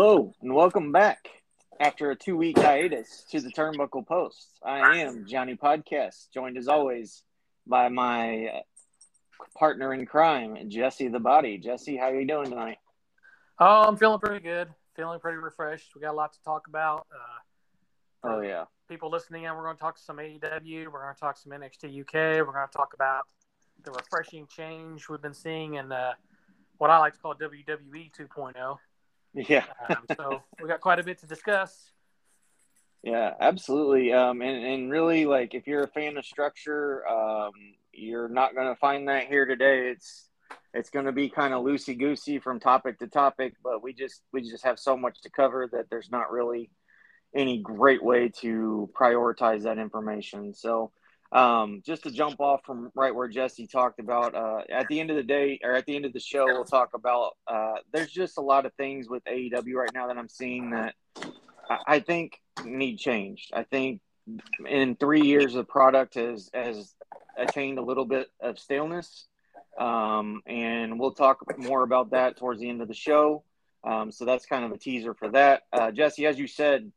Hello and welcome back after a two week hiatus to the Turnbuckle Post. I am Johnny Podcast, joined as always by my partner in crime, Jesse the Body. Jesse, how are you doing tonight? Oh, I'm feeling pretty good. Feeling pretty refreshed. We got a lot to talk about. Uh, oh yeah. People listening in, we're going to talk some AEW. We're going to talk some NXT UK. We're going to talk about the refreshing change we've been seeing in uh, what I like to call WWE 2.0. Yeah. um, so we got quite a bit to discuss. Yeah, absolutely. Um, and, and really, like, if you're a fan of structure, um, you're not going to find that here today. It's it's going to be kind of loosey goosey from topic to topic, but we just we just have so much to cover that there's not really any great way to prioritize that information. So, um, just to jump off from right where Jesse talked about, uh, at the end of the day or at the end of the show, we'll talk about. Uh, there's just a lot of things with AEW right now that I'm seeing that I, I think need change. I think in three years, the product has has attained a little bit of staleness, um, and we'll talk more about that towards the end of the show. Um, so that's kind of a teaser for that. Uh, Jesse, as you said,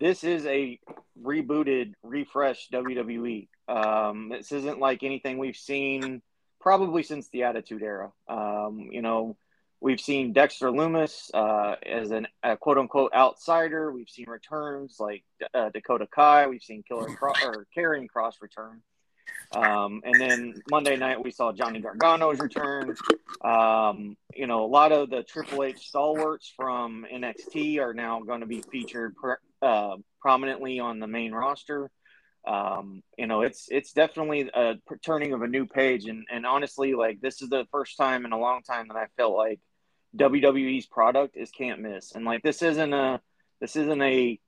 this is a rebooted, refreshed WWE. Um, this isn't like anything we've seen probably since the Attitude Era. Um, you know, we've seen Dexter Lumis uh, as an, a quote unquote outsider. We've seen returns like uh, Dakota Kai. We've seen Killer Cro- or Karrion Kross return. Um, and then Monday night we saw Johnny Gargano's return. Um, you know, a lot of the Triple H stalwarts from NXT are now going to be featured uh, prominently on the main roster. Um, you know, it's it's definitely a turning of a new page, and and honestly, like this is the first time in a long time that I felt like WWE's product is can't miss, and like this isn't a this isn't a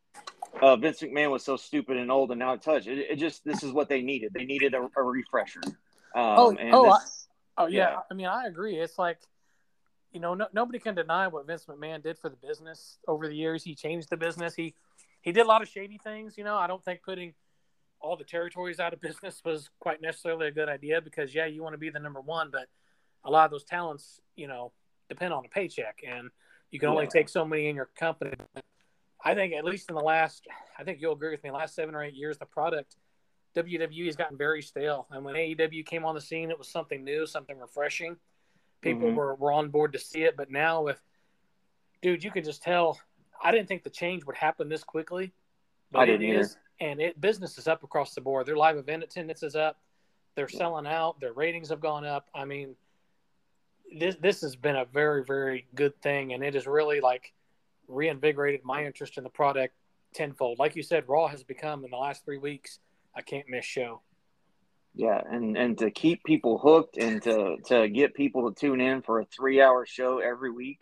uh, Vince McMahon was so stupid and old and now touch. It, it just this is what they needed. They needed a, a refresher. Um, oh, oh, this, I, oh yeah. yeah. I mean, I agree. It's like you know, no, nobody can deny what Vince McMahon did for the business over the years. He changed the business. He he did a lot of shady things. You know, I don't think putting all the territories out of business was quite necessarily a good idea because yeah, you want to be the number one, but a lot of those talents, you know, depend on a paycheck, and you can only take so many in your company. I think at least in the last, I think you'll agree with me, last seven or eight years, the product WWE has gotten very stale. And when AEW came on the scene, it was something new, something refreshing. People mm-hmm. were, were on board to see it. But now with, dude, you can just tell. I didn't think the change would happen this quickly. But I didn't it is, and it business is up across the board. Their live event attendance is up. They're yeah. selling out. Their ratings have gone up. I mean, this this has been a very very good thing, and it is really like reinvigorated my interest in the product tenfold. Like you said, Raw has become in the last three weeks a can't miss show. Yeah, and and to keep people hooked and to to get people to tune in for a three hour show every week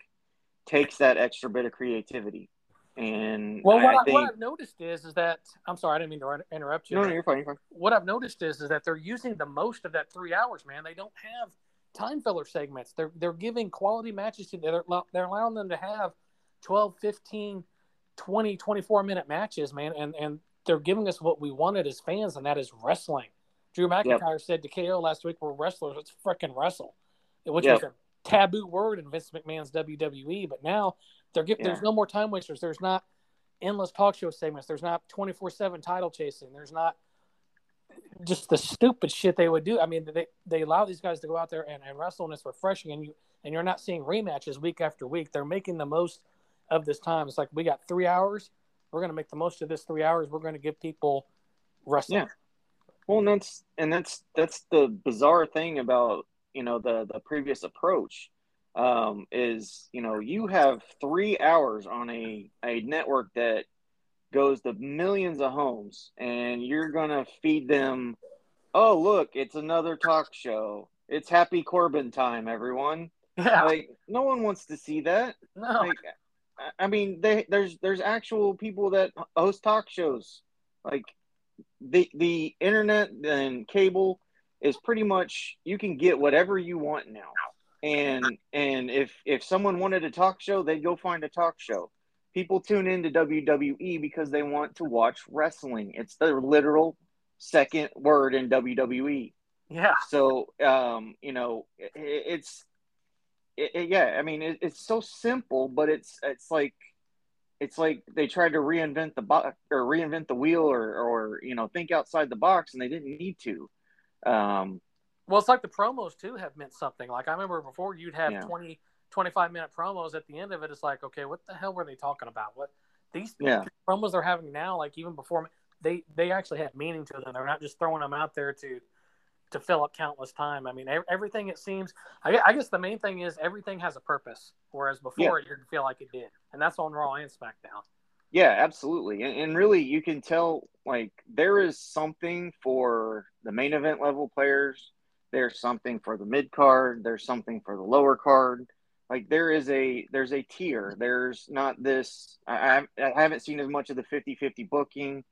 takes that extra bit of creativity. And well, what, I, I think... what I've noticed is is that I'm sorry, I didn't mean to interrupt you. No, no, you're fine. You're fine. What I've noticed is is that they're using the most of that three hours. Man, they don't have time filler segments. They're they're giving quality matches to they're they're allowing them to have 12, 15, 20, 24 minute matches, man, and and they're giving us what we wanted as fans, and that is wrestling. Drew McIntyre yep. said to KO last week, "We're wrestlers. Let's freaking wrestle," which yep. was a taboo word in Vince McMahon's WWE. But now they're yeah. there's no more time wasters. There's not endless talk show segments. There's not 24 seven title chasing. There's not just the stupid shit they would do. I mean, they, they allow these guys to go out there and, and wrestle, and it's refreshing. And you and you're not seeing rematches week after week. They're making the most of this time. It's like we got three hours. We're going to make the most of this three hours. We're going to give people wrestling. Yeah. Well, and that's and that's that's the bizarre thing about you know the the previous approach um, is you know you have three hours on a a network that goes to millions of homes, and you're gonna feed them. Oh, look, it's another talk show. It's Happy Corbin time, everyone. Yeah. Like no one wants to see that. No. Like, I mean, they, there's there's actual people that host talk shows. Like the the internet and cable is pretty much you can get whatever you want now. And and if if someone wanted a talk show, they'd go find a talk show. People tune into WWE because they want to watch wrestling. It's the literal second word in WWE. Yeah. So um, you know, it, it's it, it, yeah. I mean, it, it's so simple, but it's it's like it's like they tried to reinvent the box or reinvent the wheel or or you know think outside the box and they didn't need to. Um, well, it's like the promos too have meant something. Like I remember before you'd have Yeah. 20, 25 minute promos at the end of it. It's like, okay, what the hell were they talking about? What these Yeah. promos they're having now, like even before they they actually have meaning to them. They're not just throwing them out there to to fill up countless time. I mean, everything it seems. I, I guess the main thing is everything has a purpose, whereas before it didn't feel like it did, and that's on Raw and SmackDown. Yeah, absolutely. And, and really, you can tell like there is something for the main event level players. There's something for the mid card. There's something for the lower card. Like there is a there's a tier. There's not this. I, I I haven't seen as much of the 50-50 booking.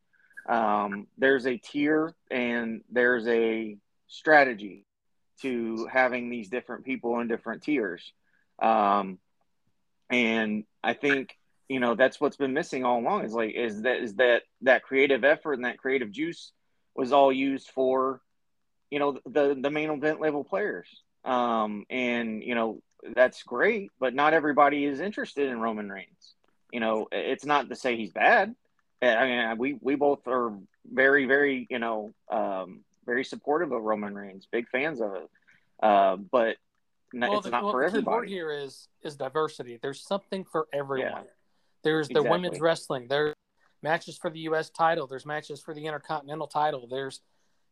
Um, there's a tier and there's a strategy to having these different people in different tiers. Um, and I think you know that's what's been missing all along is like is that is that that creative effort and that creative juice was all used for you know the the main event level players. Um and you know that's great but not everybody is interested in roman reigns. You know it's not to say he's bad. I mean we we both are very very you know um very supportive of roman reigns big fans of it uh, but n- it's the, not well, for the key word here is is diversity. There's something for everyone. Yeah. There's the Exactly. women's wrestling. There's matches for the U.S. title. There's matches for the Intercontinental title. There's,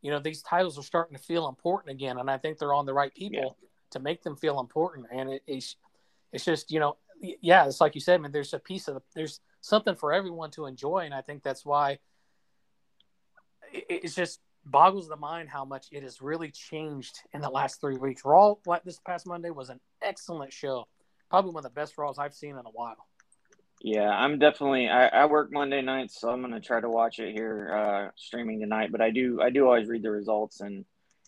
you know, these titles are starting to feel important again, and I think they're on the right people to make them feel important. And it, it's, it's just, you know, yeah, it's like you said, man. There's a piece of the, there's something for everyone to enjoy, and I think that's why it, it's just boggles the mind how much it has really changed in the last three weeks. Raw like this past Monday was an excellent show, probably one of the best Raws I've seen in a while. Yeah, I'm definitely. I, I work Monday nights, so I'm gonna try to watch it here uh, streaming tonight. But I do, I do always read the results, and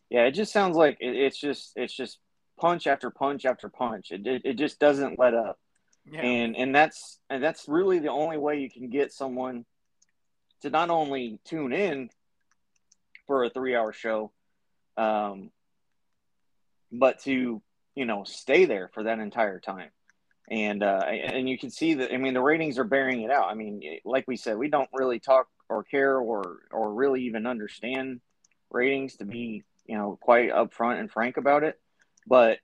yeah, it just sounds like it, it's just, it's just punch after punch after punch. It, it, it just doesn't let up, Yeah, and and that's and that's really the only way you can get someone to not only tune in for a three hour show, um, but to you know stay there for that entire time and uh, and you can see that. I mean, the ratings are bearing it out. I mean, like we said, we don't really talk or care or or really even understand ratings to be you know quite upfront and frank about it. But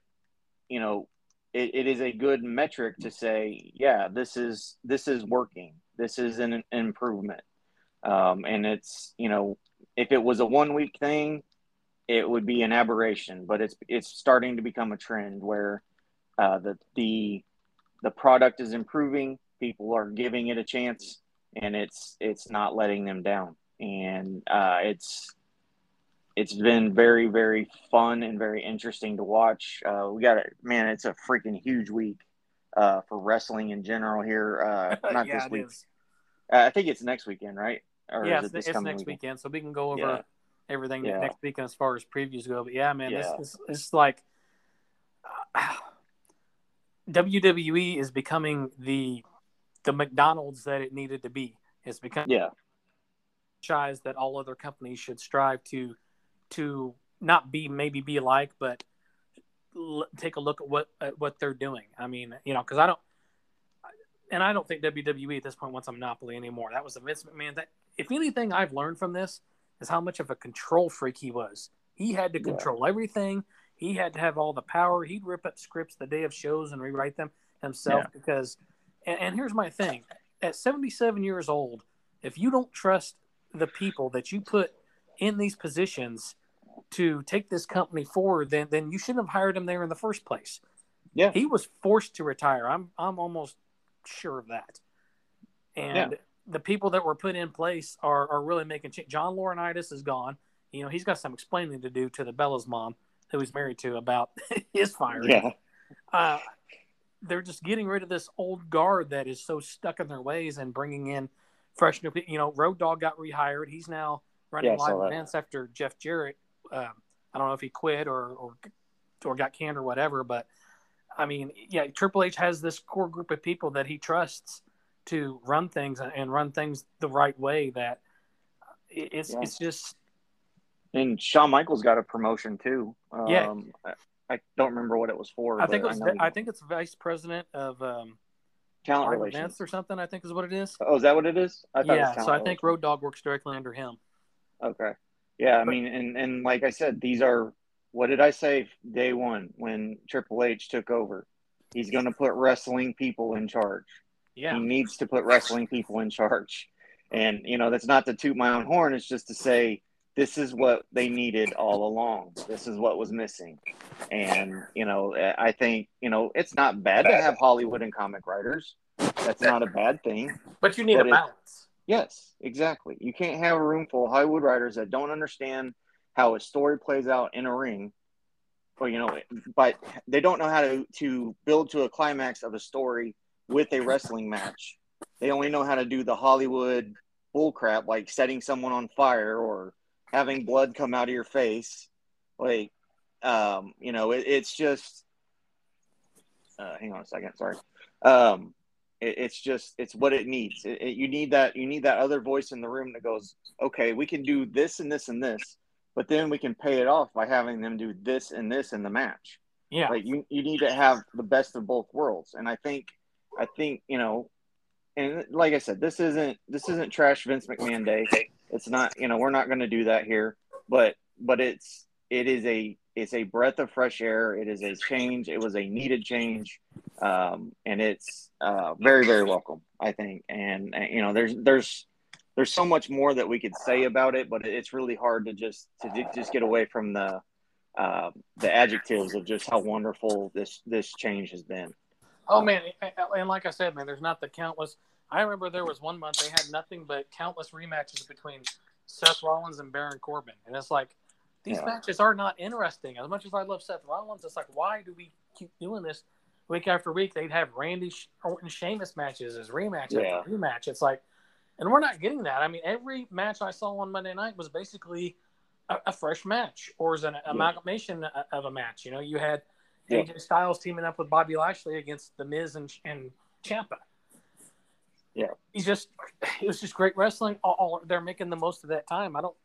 you know, it, it is a good metric to say, yeah, this is this is working. This is an, improvement. Um, and it's you know, if it was a one week thing, it would be an aberration. But it's it's starting to become a trend where uh, the the the product is improving people are giving it a chance and it's it's not letting them down. And uh, it's it's been very very fun and very interesting to watch. Uh, we got it man it's a freaking huge week uh, for wrestling in general here uh, not yeah, this week. uh, i think it's next weekend right or Yeah, it's, it this it's next weekend? weekend, so we can go over Yeah. everything Yeah. next weekend as far as previews go. But yeah, man, Yeah. this is it's like WWE is becoming the the McDonald's that it needed to be. It's become yeah franchise that all other companies should strive to to not be maybe be like, but l- take a look at what at what they're doing. I mean, you know, because I don't, and I don't think WWE at this point wants a monopoly anymore. That was a Vince McMahon. That if anything I've learned from this is how much of a control freak he was. He had to Yeah. control everything. He had to have all the power. He'd rip up scripts the day of shows and rewrite them himself Yeah. because. And, and here's my thing: at 77 years old, if you don't trust the people that you put in these positions to take this company forward, then then you shouldn't have hired him there in the first place. Yeah. He was forced to retire. I'm I'm almost sure of that. And the people that were put in place are, are really making change. John Laurinaitis is gone. You know, he's got some explaining to do to the Bella's mom, who he's married to, about his firing. yeah Uh, they're just getting rid of this old guard that is so stuck in their ways and bringing in fresh new people. You know, Road Dog got rehired. He's now running Yeah, live events after Jeff Jarrett. Um, I don't know if he quit or, or or got canned or whatever, but I mean, yeah, Triple H has this core group of people that he trusts to run things and- run things the right way. That it's Yeah. it's just and Shawn Michaels got a promotion too. Um, Yeah. I, I don't remember what it was for. I think it was know I think it's vice president of um, talent relations or something. I think is what it is. Oh, is that what it is? I thought it Yeah, so I think. Road Dog works directly under him. Okay. Yeah, I mean, and and like I said, these are what did I say day one when Triple H took over? He's going to put wrestling people in charge. Yeah, He needs to put wrestling people in charge. And you know, that's not to toot my own horn. It's just to say this is what they needed all along. This is what was missing. And you know, eh, I think you know it's not bad to have Hollywood and comic writers. That's not a bad thing. but you need But a it- balance. Yes, exactly. You can't have a room full of Hollywood writers that don't understand how a story plays out in a ring, or you know, but they don't know how to to build to a climax of a story with a wrestling match. They only know how to do the Hollywood bullcrap, like setting someone on fire or having blood come out of your face. Like, um, you know, it, it's just. Uh, hang on a second. Sorry. Um, it, it's just it's what it needs. It, it- you need that you need that other voice in the room that goes, okay, we can do this and this and this, but then we can pay it off by having them do this and this in the match. Yeah, Like you you need to have the best of both worlds, and I think I think you know, and like I said, this isn't this isn't trash Vince McMahon day. It's not you know we're not going to do that here, but but it's it is a it's a breath of fresh air. It is a change. It was a needed change, um, and it's uh, very very welcome. I think, and, and you know there's there's there's so much more that we could say about it, but it's really hard to just to ju- just get away from the uh, the adjectives of just how wonderful this this change has been. Oh man, and like I said, man, there's not the countless. I remember there was one month they had nothing but countless rematches between Seth Rollins and Baron Corbin, and it's like these Yeah. matches are not interesting. As much as I love Seth Rollins, it's like why do we keep doing this week after week? They'd have Randy Orton Sheamus matches as rematch Yeah. after rematch. It's like, and we're not getting that. I mean, every match I saw on Monday night was basically a, a fresh match or is an amalgamation of a match. You know, you had Yeah. AJ Styles teaming up with Bobby Lashley against The Miz and, and Ciampa. Yeah. He's just, it was just great wrestling. All, all- they're making the most of that time. I don't,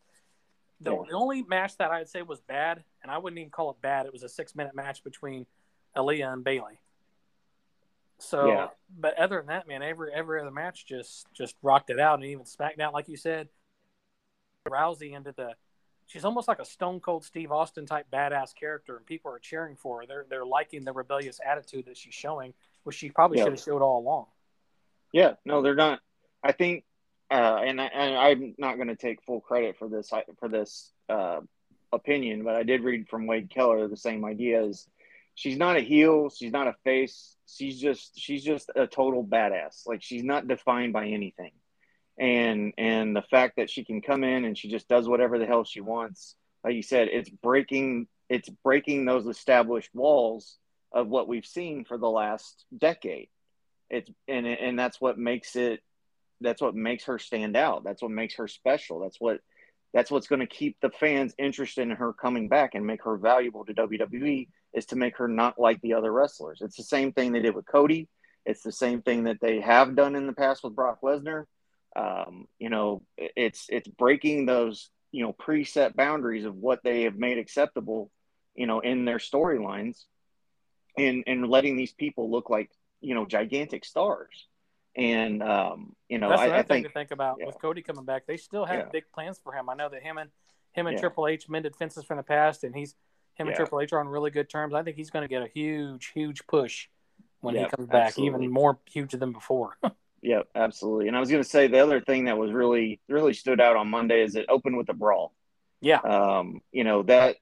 the, Yeah. the only match that I'd say was bad, and I wouldn't even call it bad, it was a six minute match between Aliyah and Bayley. So, Yeah. but other than that, man, every every other match just just rocked it out, and even SmackDown, like you said, Rousey into the. She's almost like a Stone Cold Steve Austin type badass character, and people are cheering for her. They're they're liking the rebellious attitude that she's showing, which she probably Yeah. should have showed all along. Yeah, no, they're not. I think, uh, and I, and I'm not going to take full credit for this for this uh, opinion, but I did read from Wade Keller the same idea. Is she's not a heel, she's not a face, she's just she's just a total badass. Like she's not defined by anything, and and the fact that she can come in and she just does whatever the hell she wants, like you said, it's breaking it's breaking those established walls of what we've seen for the last decade. It's and and that's what makes it that's what makes her stand out. That's what makes her special. That's what that's what's going to keep the fans interested in her coming back and make her valuable to WWE is to make her not like the other wrestlers. It's the same thing they did with Cody. It's the same thing that they have done in the past with Brock Lesnar um, you know it's it's breaking those you know preset boundaries of what they have made acceptable you know in their storylines and and letting these people look like you know gigantic stars and um you know That's I, another I thing think to think about yeah. with Cody coming back. They still have Yeah. big plans for him. I know that him and him and Yeah. Triple H mended fences from the past, and he's him and. Triple H are on really good terms. I think he's going to get a huge, huge push when he comes back, absolutely. even more huge than before. yeah absolutely. And i was going to say the other thing that was really really stood out on monday is it opened with a brawl. Yeah, um you know that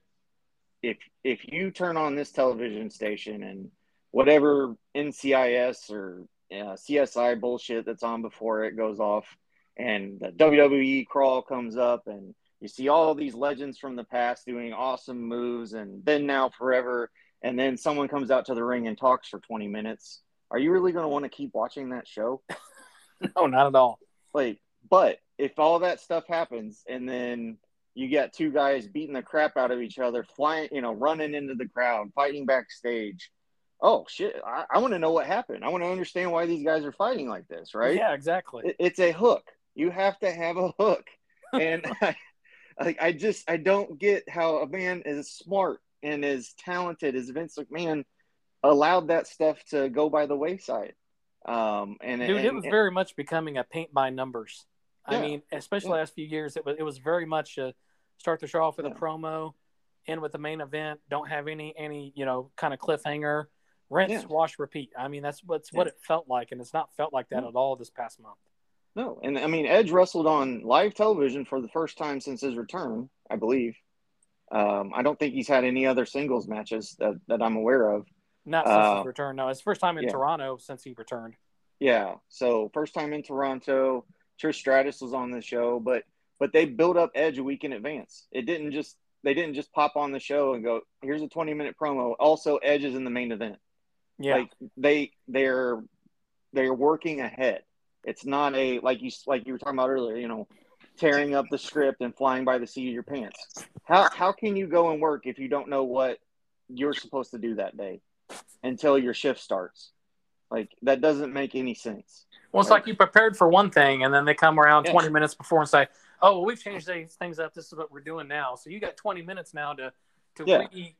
if if you turn on this television station and whatever ncis or uh, csi bullshit that's on before it goes off and the wwe crawl comes up and you see all these legends from the past doing awesome moves and then now forever and then someone comes out to the ring and talks for 20 minutes are you really going to want to keep watching that show? No, not at all. like but if all that stuff happens and then you got two guys beating the crap out of each other flying you know running into the crowd fighting backstage oh shit i, I want to know what happened. I want to understand why these guys are fighting like this right? Yeah, exactly. it, it's a hook. You have to have a hook. And I, like i just i don't get how a man as smart and as talented as vince mcmahon allowed that stuff to go by the wayside Um, and Dude, and, it was very much becoming a paint by numbers. I mean, especially Yeah. last few years, it was it was very much a start the show off with Yeah. a promo, end with the main event. Don't have any any you know kind of cliffhanger. Rinse, Yeah. wash, repeat. I mean, that's what's what it felt like, and it's not felt like that at all this past month. no, and I mean Edge wrestled on live television for the first time since his return, I believe. Um, I don't think he's had any other singles matches that, that I'm aware of. Not since Uh, his return. No, it's the first time in yeah. Toronto since he returned. Yeah. So first time in Toronto. Trish Stratus was on the show, but but they built up Edge a week in advance. It didn't just they didn't just pop on the show and go, here's a 20 minute promo. Also, Edge is in the main event. Yeah, Like they they're they're working ahead. It's not a like you like you were talking about earlier. You know, tearing up the script and flying by the seat of your pants. How how can you go and work if you don't know what you're supposed to do that day until your shift starts? Like that doesn't make any sense. well, it's right. like you prepared for one thing, and then they come around Yeah. 20 minutes before and say, "Oh, well, we've changed these things up. This is what we're doing now." So you got 20 minutes now to to Yeah. re,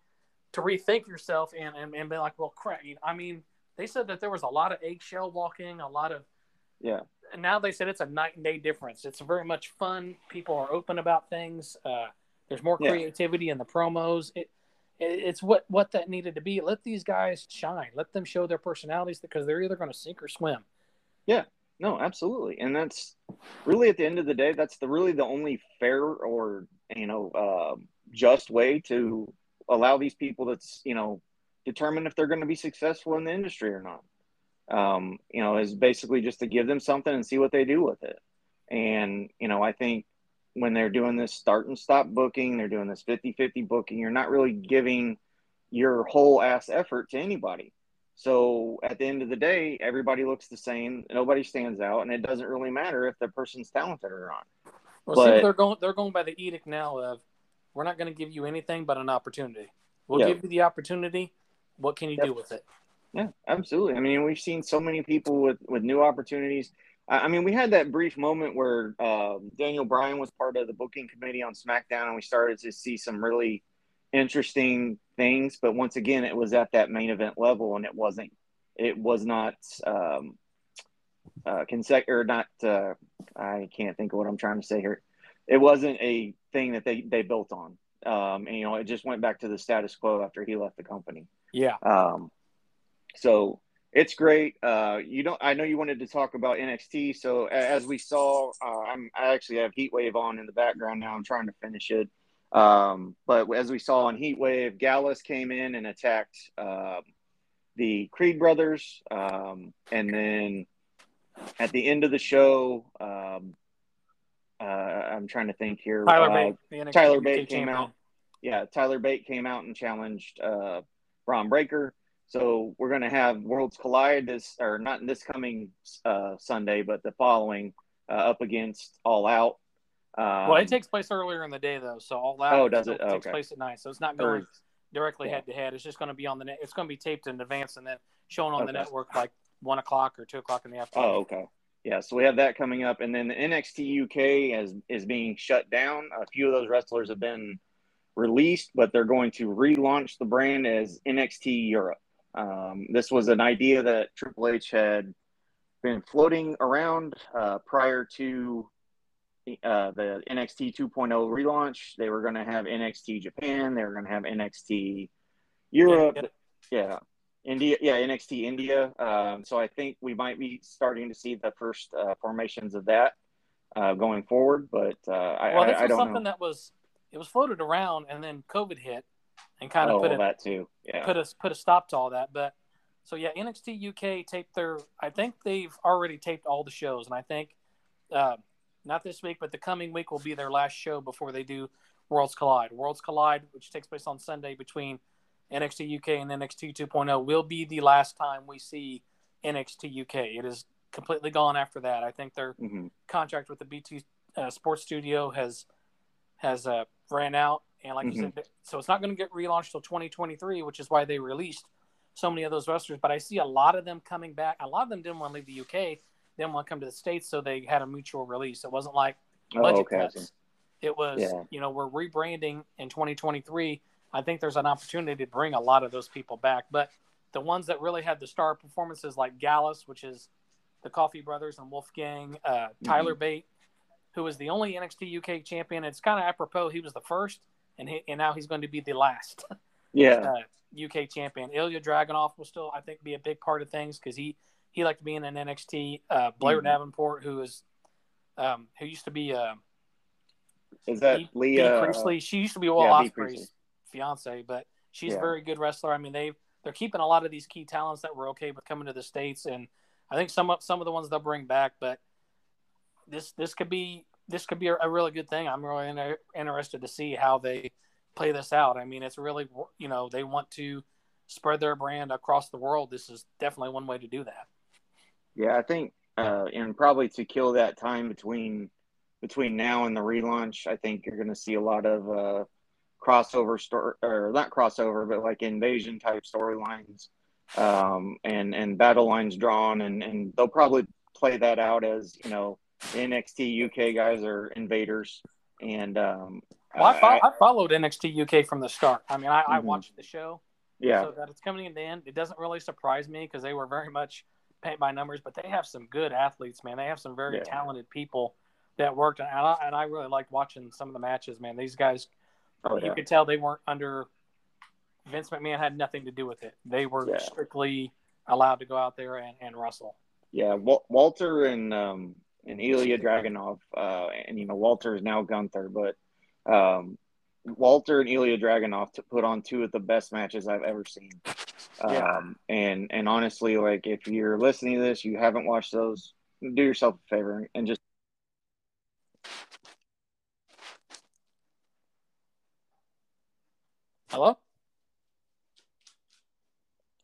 to rethink yourself and, and and be like, "Well, crap." I mean, they said that there was a lot of eggshell walking, a lot of Yeah. and now they said it's a night and day difference. It's very much fun. People are open about things. Uh, there's more Yeah. creativity in the promos. It, it's what what that needed to be. Let these guys shine. Let them show their personalities because they're either going to sink or swim. Yeah. No, absolutely, and that's really at the end of the day, that's the really the only fair or you know uh, just way to allow these people that's you know determine if they're going to be successful in the industry or not. Um, you know, is basically just to give them something and see what they do with it. And you know, I think when they're doing this start and stop booking, they're doing this 50-50 booking, you're not really giving your whole ass effort to anybody. So at the end of the day, everybody looks the same. Nobody stands out, and it doesn't really matter if the person's talented or not. Well, But- see, they're going they're going by the edict now of we're not going to give you anything but an opportunity. We'll Yeah. give you the opportunity. What can you Yep. do with it? Yeah, absolutely. I mean, we've seen so many people with with new opportunities. I mean, we had that brief moment where uh, Daniel Bryan was part of the booking committee on SmackDown, and we started to see some really interesting things. But once again, it was at that main event level, and it wasn't. It was not um, uh, consec or not. Uh, I can't think of what I'm trying to say here. It wasn't a thing that they they built on. Um, and you know, it just went back to the status quo after he left the company. Yeah. Um, so it's great. Uh, you don't. I know you wanted to talk about NXT. So as we saw, uh, I'm. I actually have Heatwave on in the background now. I'm trying to finish it. Um, but as we saw on Heatwave, Gallus came in and attacked um, the Creed brothers, um, and then at the end of the show, um, uh, I'm trying to think here. Tyler uh, Bate. Tyler Bate came champion. out. Yeah, Tyler Bate came out and challenged uh, Bron Breakker. So we're going to have Worlds Collide this, or not this coming uh, Sunday, but the following uh, up against All Out. Um, Well, it takes place earlier in the day though, so all that Oh, does it? takes Okay. place at night. So it's not going directly head to head. It's just going to be on the net. It's going to be taped in advance and then shown on the network like one o'clock or two o'clock in the afternoon. Oh, okay. Yeah, so we have that coming up, and then the NXT UK is is being shut down. A few of those wrestlers have been released, but they're going to relaunch the brand as NXT Europe. Um, this was an idea that Triple H had been floating around uh, prior to uh, the NXT 2.0 relaunch. They were going to have NXT Japan. They were going to have NXT Europe. Yeah. Yeah. India, yeah, NXT India. Um, so I think we might be starting to see the first uh, formations of that uh, going forward. But uh, I, Well, this I, I was something know. that was it was floated around, and then COVID hit and kind of oh, put a that too. Yeah. put a put a stop to all that. But so yeah, NXT UK taped their. I think they've already taped all the shows, and I think uh, not this week, but the coming week will be their last show before they do Worlds Collide. Worlds Collide, which takes place on Sunday between NXT UK and NXT 2.0, will be the last time we see NXT UK. It is completely gone after that. I think their hmm contract with the BT uh, Sports Studio has has uh, ran out, and like you said, so it's not going to get relaunched till 2023, which is why they released so many of those wrestlers. But I see a lot of them coming back. A lot of them didn't want to leave the UK, they didn't want to come to the states, so they had a mutual release. It wasn't like Oh, budget okay. Cuts. It was, Yeah. you know, we're rebranding in 2023. I think there's an opportunity to bring a lot of those people back, but the ones that really had the star performances, like Gallus, which is the Coffey brothers and Wolfgang, uh, Tyler mm-hmm. Bate, who was the only NXT UK champion. It's kind of apropos. He was the first, and he, and now he's going to be the last. Yeah. Uh, UK champion. Ilya Dragunov will still, I think, be a big part of things because he he liked being in an NXT. Uh, Blair mm-hmm. Davenport, who is um, who used to be uh, is that Bea, Leah Bea Priestley? She used to be Will yeah, Ospreay's fiance, but she's yeah. a very good wrestler. I mean, they they're keeping a lot of these key talents that were okay with coming to the states, and I think some of some of the ones they'll bring back. But this this could be this could be a, really good thing. I'm really in, interested to see how they play this out. I mean, it's really you know they want to spread their brand across the world. This is definitely one way to do that. Yeah, I think, uh, and probably to kill that time between between now and the relaunch, I think you're going to see a lot of uh, crossover story, or not crossover, but like invasion type storylines, um, and and battle lines drawn, and and they'll probably play that out as you know NXT UK guys are invaders, and um, well, I, I, I, followed NXT UK from the start. I mean, I, mm-hmm. I watched the show. Yeah. So that it's coming in the end, it doesn't really surprise me because they were very much paint by numbers, but they have some good athletes, man. They have some very yeah. talented people that worked, and I, and I really liked watching some of the matches, man. These guys, oh, yeah. you could tell they weren't under Vince McMahon had nothing to do with it. They were yeah. strictly allowed to go out there and, and wrestle. Yeah, Walter and um, and Ilya Dragunov, uh, and you know Walter is now Gunther, but um, Walter and Ilya Dragunov to put on two of the best matches I've ever seen. Yeah. Um, and and honestly, like if you're listening to this, you haven't watched those, do yourself a favor and just. Hello.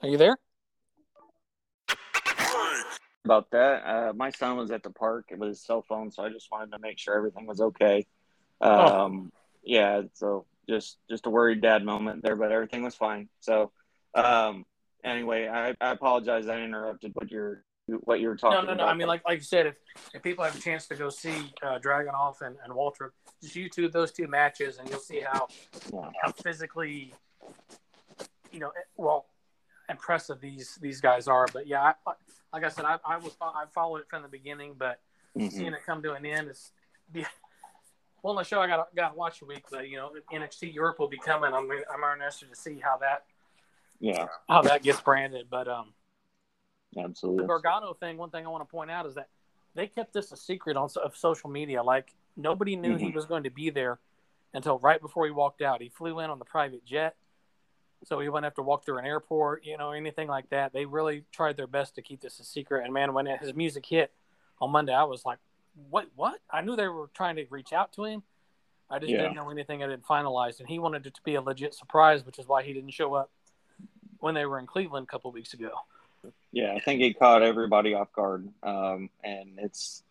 Are you there? About that, uh, my son was at the park with his cell phone, so I just wanted to make sure everything was okay. Oh. Um, oh. yeah, so just just a worried dad moment there, but everything was fine. So, um, anyway, I, I apologize. I interrupted what you're what you were talking. No, no, no. I mean, like like you said, if, if people have a chance to go see uh, Dragunov and, and Walter, just YouTube those two matches, and you'll see how yeah. how physically, you know, well, impressive these these guys are. But yeah, I, like I said, I, I was I followed it from the beginning, but mm-hmm. seeing it come to an end is well, on the show I got got to watch a week, but you know NXT Europe will be coming. I'm I'm interested to see how that yeah how that gets branded. But um, absolutely the Gargano thing. One thing I want to point out is that they kept this a secret on of social media. Like nobody knew mm-hmm. he was going to be there until right before he walked out. He flew in on the private jet, so he wouldn't have to walk through an airport, you know, anything like that. They really tried their best to keep this a secret. And man, when his music hit on Monday, I was like, what what? I knew they were trying to reach out to him. I just yeah. didn't know anything I didn't finalize, and he wanted it to be a legit surprise, which is why he didn't show up when they were in Cleveland a couple weeks ago. Yeah, I think it caught everybody off guard, um, and it's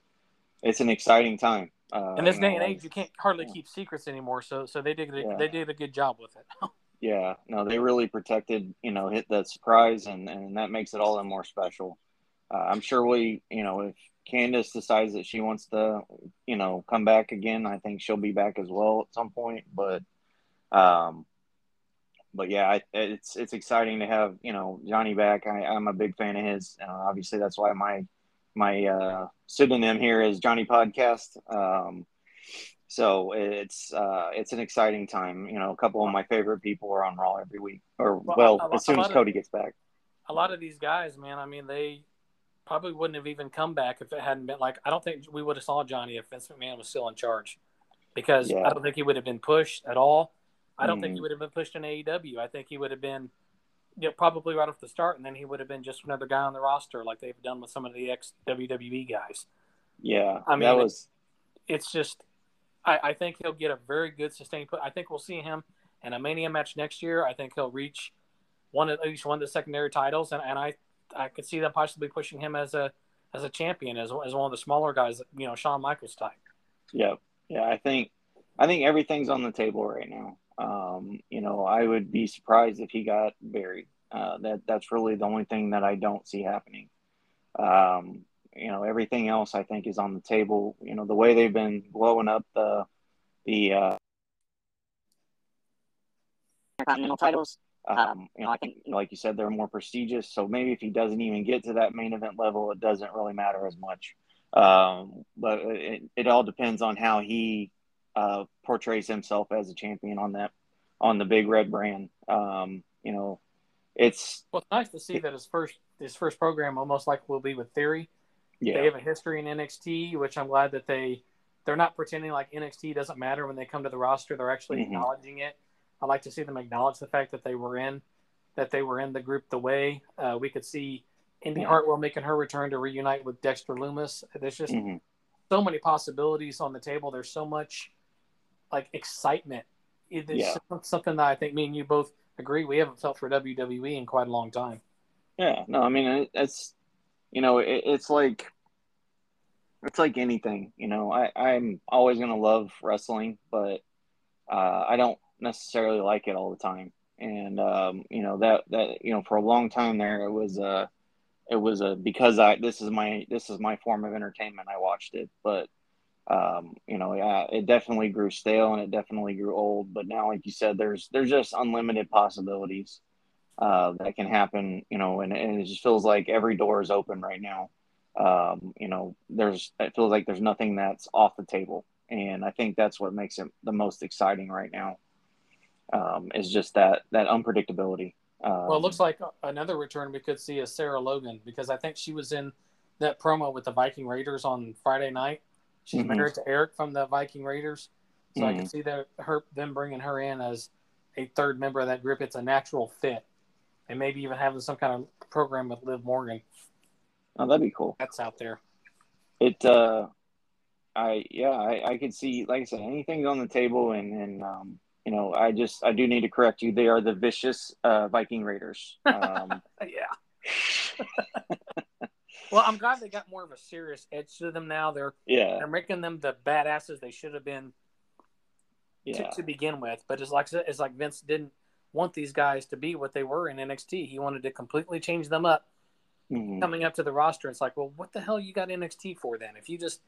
it's an exciting time. Uh, in this day and age, you can't hardly yeah. keep secrets anymore, so so they did a, yeah. they did a good job with it. yeah, no, they really protected, you know, hit that surprise, and and that makes it all the more special. Uh, I'm sure we, you know, if Candice decides that she wants to, you know, come back again, I think she'll be back as well at some point. But, um, but yeah, I, it's it's exciting to have you know Johnny back. I, am a big fan of his. Uh, obviously, that's why my my uh, pseudonym here is Johnny Podcast. Um, so it's uh, it's an exciting time. You know, a couple of my favorite people are on Raw every week, or well, well as soon as Cody of, gets back. A lot of these guys, man. I mean, they probably wouldn't have even come back if it hadn't been like I don't think we would have saw Johnny if Vince McMahon was still in charge, because yeah. I don't think he would have been pushed at all. I don't mm think he mm-hmm. would have been pushed in AEW. I think he would have been, you know, probably right off the start, and then he would have been just another guy on the roster like they've done with some of the ex WWE guys. Yeah, I mean, that was. it's just, I, I think he'll get a very good sustained put. I think we'll see him in a Mania match next year. I think he'll reach one at least one of the secondary titles, and, and I I could see them possibly pushing him as a as a champion, as as one of the smaller guys, you know, Shawn Michaels type. Yeah, yeah. I think I think everything's on the table right now. Um, you know, I would be surprised if he got buried. Uh, that that's really the only thing that I don't see happening. Um, you know, everything else I think is on the table. You know, the way they've been blowing up the the uh, continental titles Um, you know, I think, like you said, they're more prestigious. So maybe if he doesn't even get to that main event level, it doesn't really matter as much. Um, but it, it all depends on how he uh, portrays himself as a champion on that on the big red brand. Um, you know, it's well, it's nice to see that his first his first program almost like will be with Theory. Yeah. They have a history in NXT, which I'm glad that they they're not pretending like NXT doesn't matter when they come to the roster. They're actually mm-hmm. acknowledging it. I like to see them acknowledge the fact that they were in that they were in the group the way uh, we could see Indi yeah. Hartwell making her return to reunite with Dexter Lumis. There's just mm-hmm. so many possibilities on the table. There's so much like excitement. It's yeah. something that I think me and you both agree we haven't felt for WWE in quite a long time. Yeah, no, I mean it's you know it, it's like it's like anything. You know, I I'm always gonna love wrestling, but uh, I don't necessarily like it all the time. And um, you know that that you know for a long time there it was uh it was a because I this is my this is my form of entertainment. I watched it, but um, you know, yeah, it definitely grew stale and it definitely grew old. But now, like you said, there's there's just unlimited possibilities uh, that can happen. You know, and, and it just feels like every door is open right now. Um, you know, there's it feels like there's nothing that's off the table, and I think that's what makes it the most exciting right now. Um, is just that that unpredictability. Um, well, it looks like another return we could see is Sarah Logan because I think she was in that promo with the Viking Raiders on Friday night. She's mm-hmm. married to Erik from the Viking Raiders, so mm-hmm. I can mm-hmm. see that her them bringing her in as a third member of that group. It's a natural fit, and maybe even having some kind of program with Liv Morgan. Oh, that'd be cool. That's out there. It, uh, I yeah, I, I could see like I said, anything's on the table, and and um, you know, I just I do need to correct you. They are the vicious uh, Viking Raiders. Um, yeah. well, I'm glad they got more of a serious edge to them now. They're yeah they're making them the badasses they should have been yeah. to, to begin with. But it's like it's like Vince didn't want these guys to be what they were in NXT. He wanted to completely change them up. Mm-hmm. Coming up to the roster, it's like, well, what the hell you got NXT for then? If you just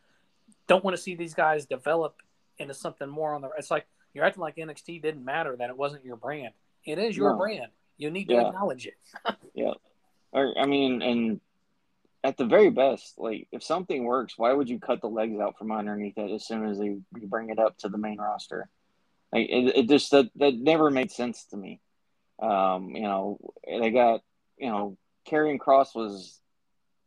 don't want to see these guys develop into something more on the, it's like you're acting like NXT didn't matter that it wasn't your brand. It is your no. brand. You need to yeah. acknowledge it. yeah. Or, I mean, and at the very best, like if something works, why would you cut the legs out from underneath it as soon as they, you bring it up to the main roster? Like it, it just that that never made sense to me. Um, you know, they got you know, Karrion Kross was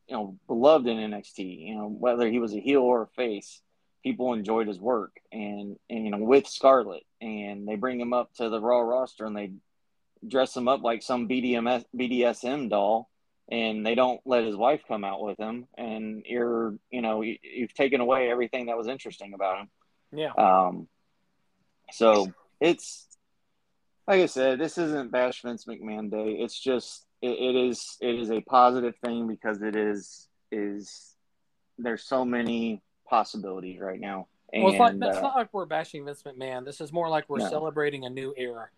you know beloved in NXT. You know, whether he was a heel or a face, people enjoyed his work. And, and you know with Scarlett. And they bring him up to the Raw roster and they dress him up like some BDMS BDSM doll. And they don't let his wife come out with him. And you're you know you, have taken away everything that was interesting about him. Yeah. Um so it's like I said this isn't Bash Vince McMahon Day. It's just it, it is it is a positive thing because it is is there's so many possibilities right now. And, well, it's, like, it's uh, not like we're bashing Vince McMahon. This is more like we're no. celebrating a new era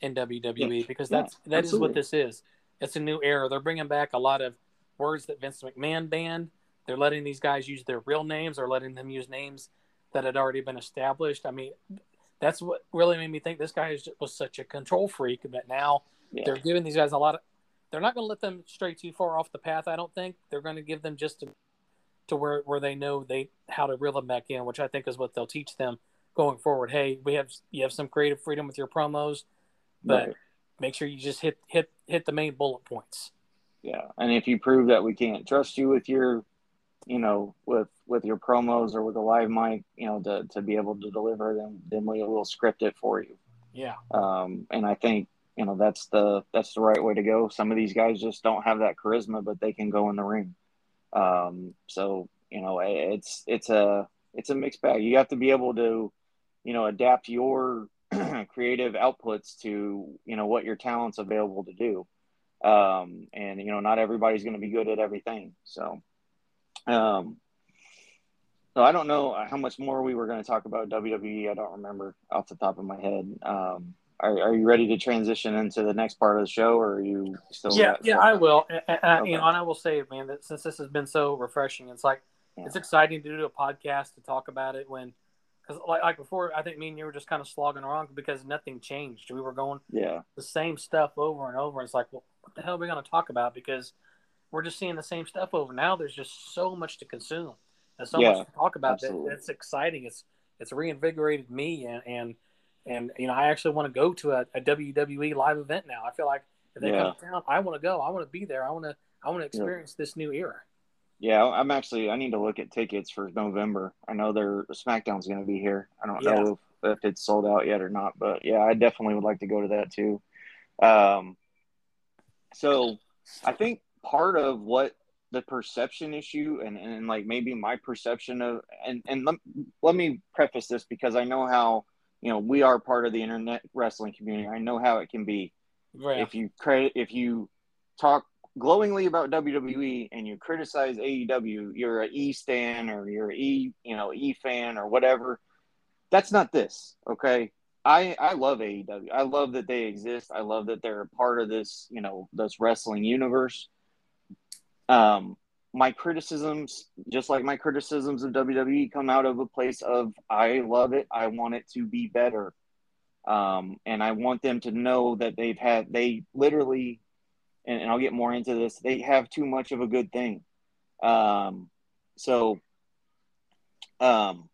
in WWE yeah, because that's yeah, that is what this is. It's a new era. They're bringing back a lot of words that Vince McMahon banned. They're letting these guys use their real names or letting them use names that had already been established. I mean, that's what really made me think this guy was such a control freak. But now yeah. they're giving these guys a lot of. They're not going to let them stray too far off the path. I don't think they're going to give them just a to where where they know they how to reel them back in, which I think is what they'll teach them going forward. Hey, we have you have some creative freedom with your promos, but right. make sure you just hit hit hit the main bullet points. Yeah, and if you prove that we can't trust you with your, you know, with with your promos or with a live mic, you know, to to be able to deliver, them, then we will script it for you. Yeah. Um, and I think you know that's the that's the right way to go. Some of these guys just don't have that charisma, but they can go in the ring. Um, so you know, it's it's a it's a mixed bag. You have to be able to, you know, adapt your creative outputs to you know what your talent's available to do. Um, and you know, not everybody's going to be good at everything. So, um, so I don't know how much more we were going to talk about WWE. I don't remember off the top of my head. Um, are, are you ready to transition into the next part of the show or are you still yeah yeah i will and, okay. you know and i will say man that since this has been so refreshing it's like yeah. it's exciting to do a podcast to talk about it when because like, like before, I think me and you were just kind of slogging around because nothing changed. We were going yeah the same stuff over and over. It's like, well, what the hell are we going to talk about? Because we're just seeing the same stuff over. Now there's just so much to consume and so Yeah, much to talk about that it's exciting. It's it's reinvigorated me and and and you know I actually want to go to a, a WWE live event now. I feel like if they Yeah. come to town, I want to go. I want to be there. I want to I want to experience this new era. yeah. I'm actually I need to look at tickets for November. I know their SmackDown's going to be here. I don't Yeah. know if, if it's sold out yet or not, but yeah, I definitely would like to go to that too. Um, so I think part of what the perception issue and, and like maybe my perception of and and let, let me preface this because I know how you know we are part of the internet wrestling community. I know how it can be Right. if you credit if you talk glowingly about WWE and you criticize AEW, you're a E stan or you're e you know E fan or whatever. That's not this, okay? I I love AEW. I love that they exist. I love that they're a part of this you know this wrestling universe. Um, my criticisms, just like my criticisms of WWE, come out of a place of I love it. I want it to be better um, and I want them to know that they've had they literally, and, and I'll get more into this. They have too much of a good thing. Um, so, um,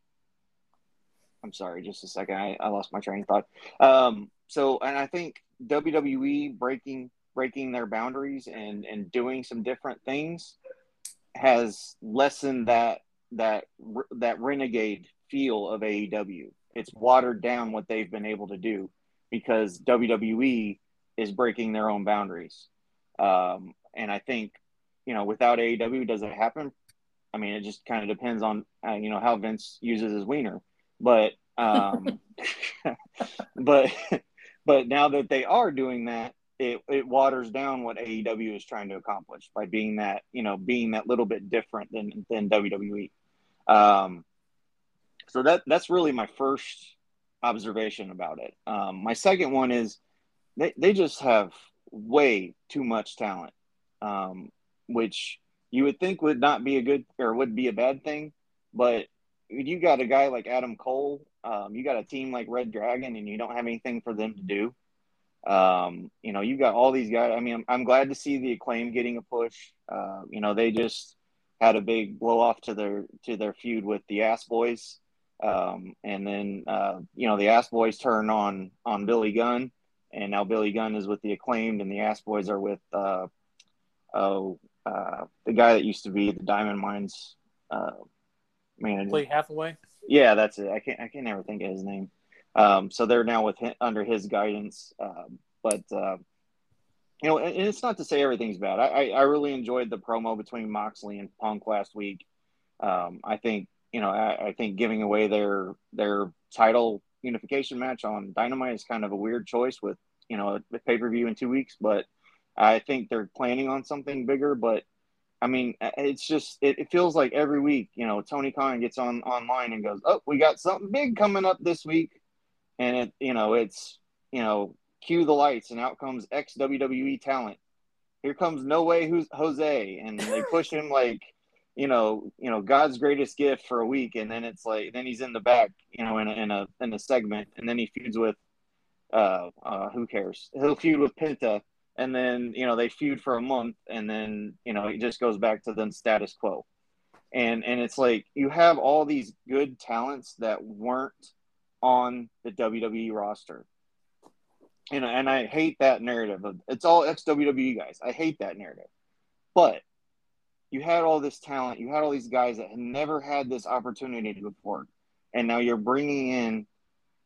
I'm sorry, just a second. I, I lost my train of thought. Um, so, and I think WWE breaking breaking their boundaries and and doing some different things has lessened that that that renegade feel of AEW. It's watered down what they've been able to do because WWE is breaking their own boundaries. Um, and I think, you know, without AEW, does it happen? I mean, it just kind of depends on, uh, you know, how Vince uses his wiener. But, um, but, but now that they are doing that, it, it waters down what AEW is trying to accomplish by being that, you know, being that little bit different than, than WWE. Um, so that that's really my first observation about it. Um, my second one is they, they just have way too much talent, um, which you would think would not be a good or would be a bad thing, but you got a guy like Adam Cole, um, you got a team like Red Dragon, and you don't have anything for them to do. Um, you know, you got all these guys. I mean, I'm, I'm glad to see the acclaim getting a push. Uh, you know, they just had a big blow off to their to their feud with the Ass Boys. Um, and then uh, you know the Ass Boys turn on on Billy Gunn, and now Billy Gunn is with the acclaimed, and the Ass Boys are with uh, oh uh, the guy that used to be the Diamond Mines uh, manager. Lee Hathaway. Yeah, that's it. I can't I can't ever think of his name. Um, so they're now with him, under his guidance. Um, but uh, you know, and, it's not to say everything's bad. I, I I really enjoyed the promo between Moxley and Punk last week. Um, I think you know I, I think giving away their their title unification match on Dynamite is kind of a weird choice with you know a pay per view in two weeks, but I think they're planning on something bigger. But I mean, it's just it, it feels like every week, you know, Tony Khan gets on online and goes, "Oh, we got something big coming up this week," and it you know it's you know cue the lights and out comes ex WWE talent. Here comes No Way Who's Jose, and they push him like you know, you know, God's greatest gift for a week, and then it's like, then he's in the back, you know, in a in a in a segment, and then he feuds with, uh, uh, who cares? He'll feud with Penta, and then you know they feud for a month, and then you know it just goes back to the status quo, and and it's like you have all these good talents that weren't on the WWE roster. You know, and I hate that narrative. Of, it's all ex WWE guys. I hate that narrative, but you had all this talent, you had all these guys that had never had this opportunity before, and now you're bringing in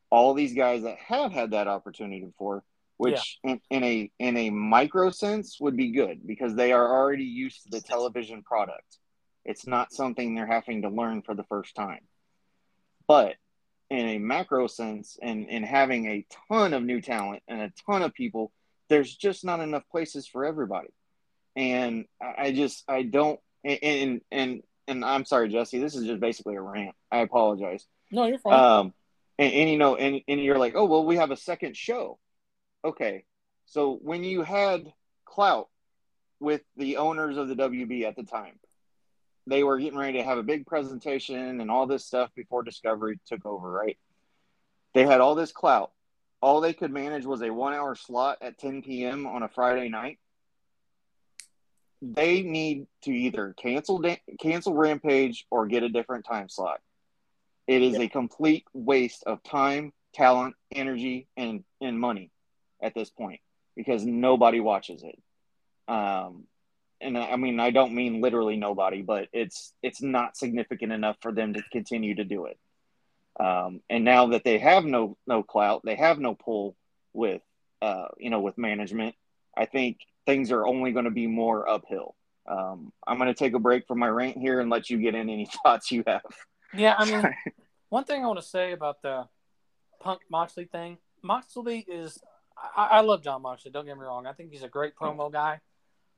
all these guys that have had that opportunity before, which in, in a in a micro sense would be good because they are already used to the television product. It's not something they're having to learn for the first time. But in a macro sense, and in having a ton of new talent and a ton of people, there's just not enough places for everybody and I just I don't and and and I'm sorry, Jesse. This is just basically a rant. I apologize. No, you're fine. Um, and, and you know, and and you're like, oh well, we have a second show. Okay, so when you had clout with the owners of the WB at the time, they were getting ready to have a big presentation and all this stuff before Discovery took over, right? They had all this clout. All they could manage was a one hour slot at 10 p.m. on a Friday night. They need to either cancel cancel Rampage or get a different time slot. It is a complete waste of time, talent, energy, and and money at this point because nobody watches it. Um, and I mean I don't mean literally nobody, but it's it's not significant enough for them to continue to do it. Um, and now that they have no no clout, they have no pull with uh, you know with management. I think things are only going to be more uphill. Um, I'm going to take a break from my rant here and let you get in any thoughts you have. Yeah, I mean, one thing I want to say about the Punk Moxley thing, Moxley is I, I, love Jon Moxley. Don't get me wrong. I think he's a great promo guy.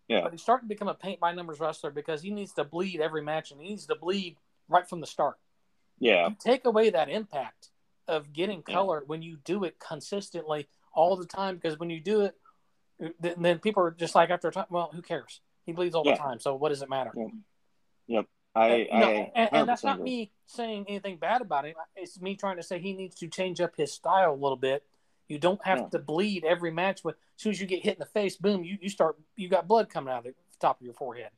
Yeah. But he's starting to become a paint by numbers wrestler because he needs to bleed every match and he needs to bleed right from the start. Yeah. You take away that impact of getting color yeah. when you do it consistently all the time because when you do it, then people are just like after a time, well, who cares? He bleeds all yeah. the time, so what does it matter? Yep. yep. I, and, I and, and, that's not me saying anything bad about it. It's me trying to say he needs to change up his style a little bit. You don't have yeah. to bleed every match. With as soon as you get hit in the face, boom, you, you start you got blood coming out of the top of your forehead.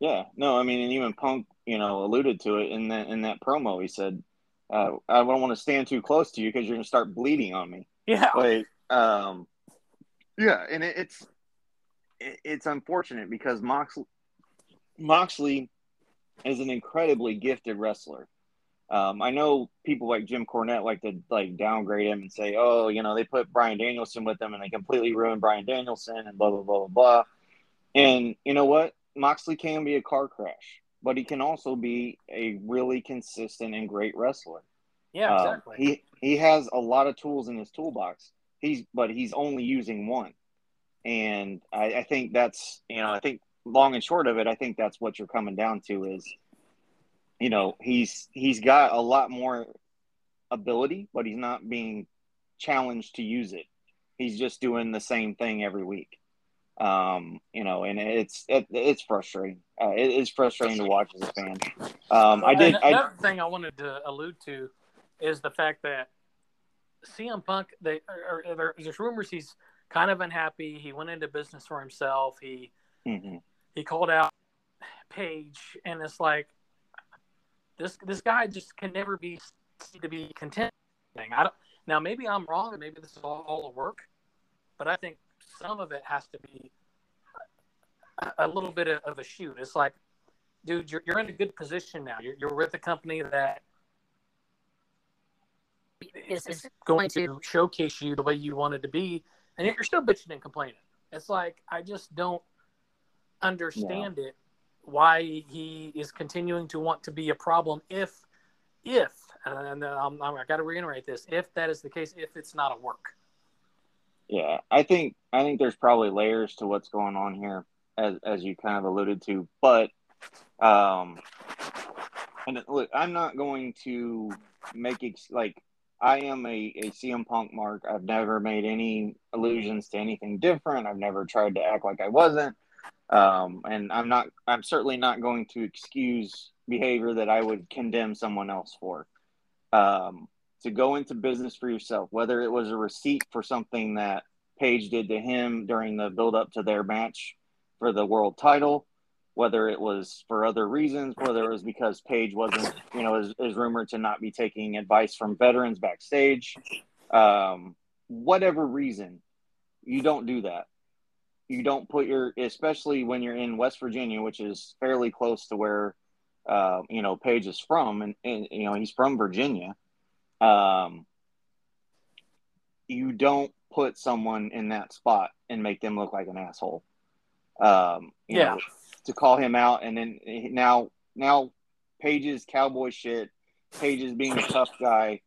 Yeah, no, I mean, and even Punk, you know, alluded to it in that in that promo. He said, uh, "I don't want to stand too close to you because you're going to start bleeding on me." Yeah, like, um, yeah, and it, it's it, it's unfortunate because Moxley Moxley is an incredibly gifted wrestler. Um, I know people like Jim Cornette like to like downgrade him and say, "Oh, you know, they put Bryan Danielson with them and they completely ruined Bryan Danielson and blah blah blah blah blah." And you know what? Moxley can be a car crash, but he can also be a really consistent and great wrestler. Yeah, uh, exactly. He he has a lot of tools in his toolbox. He's but he's only using one, and I, I think that's you know I think long and short of it, I think that's what you're coming down to is, you know, he's he's got a lot more ability, but he's not being challenged to use it. He's just doing the same thing every week um, you know, and it's it, it's frustrating. Uh, it is frustrating to watch as a fan. Um, I did. Another I, thing I wanted to allude to is the fact that CM Punk. They or, or, there's rumors he's kind of unhappy. He went into business for himself. He mm-hmm. he called out Page, and it's like this this guy just can never be to be content. I don't. Now maybe I'm wrong, and maybe this is all, all a work, but I think some of it has to be a, little bit of a shoot. It's like, dude, you're, you're in a good position now. You're, you're with a company that is, is going to showcase you the way you wanted to be, and yet you're still bitching and complaining. It's like I just don't understand yeah. it why he is continuing to want to be a problem if if and I'm, I'm, I got to reiterate this if that is the case if it's not a work yeah, I think I think there's probably layers to what's going on here, as as you kind of alluded to. But, um, and look, I'm not going to make it like I am a, a CM Punk mark. I've never made any allusions to anything different. I've never tried to act like I wasn't. Um, and I'm not. I'm certainly not going to excuse behavior that I would condemn someone else for. Um, to go into business for yourself, whether it was a receipt for something that Page did to him during the build up to their match for the world title, whether it was for other reasons, whether it was because Page wasn't, you know, is, is rumored to not be taking advice from veterans backstage. Um, whatever reason, you don't do that. You don't put your, especially when you're in West Virginia, which is fairly close to where, uh, you know, Page is from, and, and you know he's from Virginia um, you don't put someone in that spot and make them look like an asshole. Um, yeah. Know, to call him out, and then now now Page's cowboy shit, Page's being a tough guy.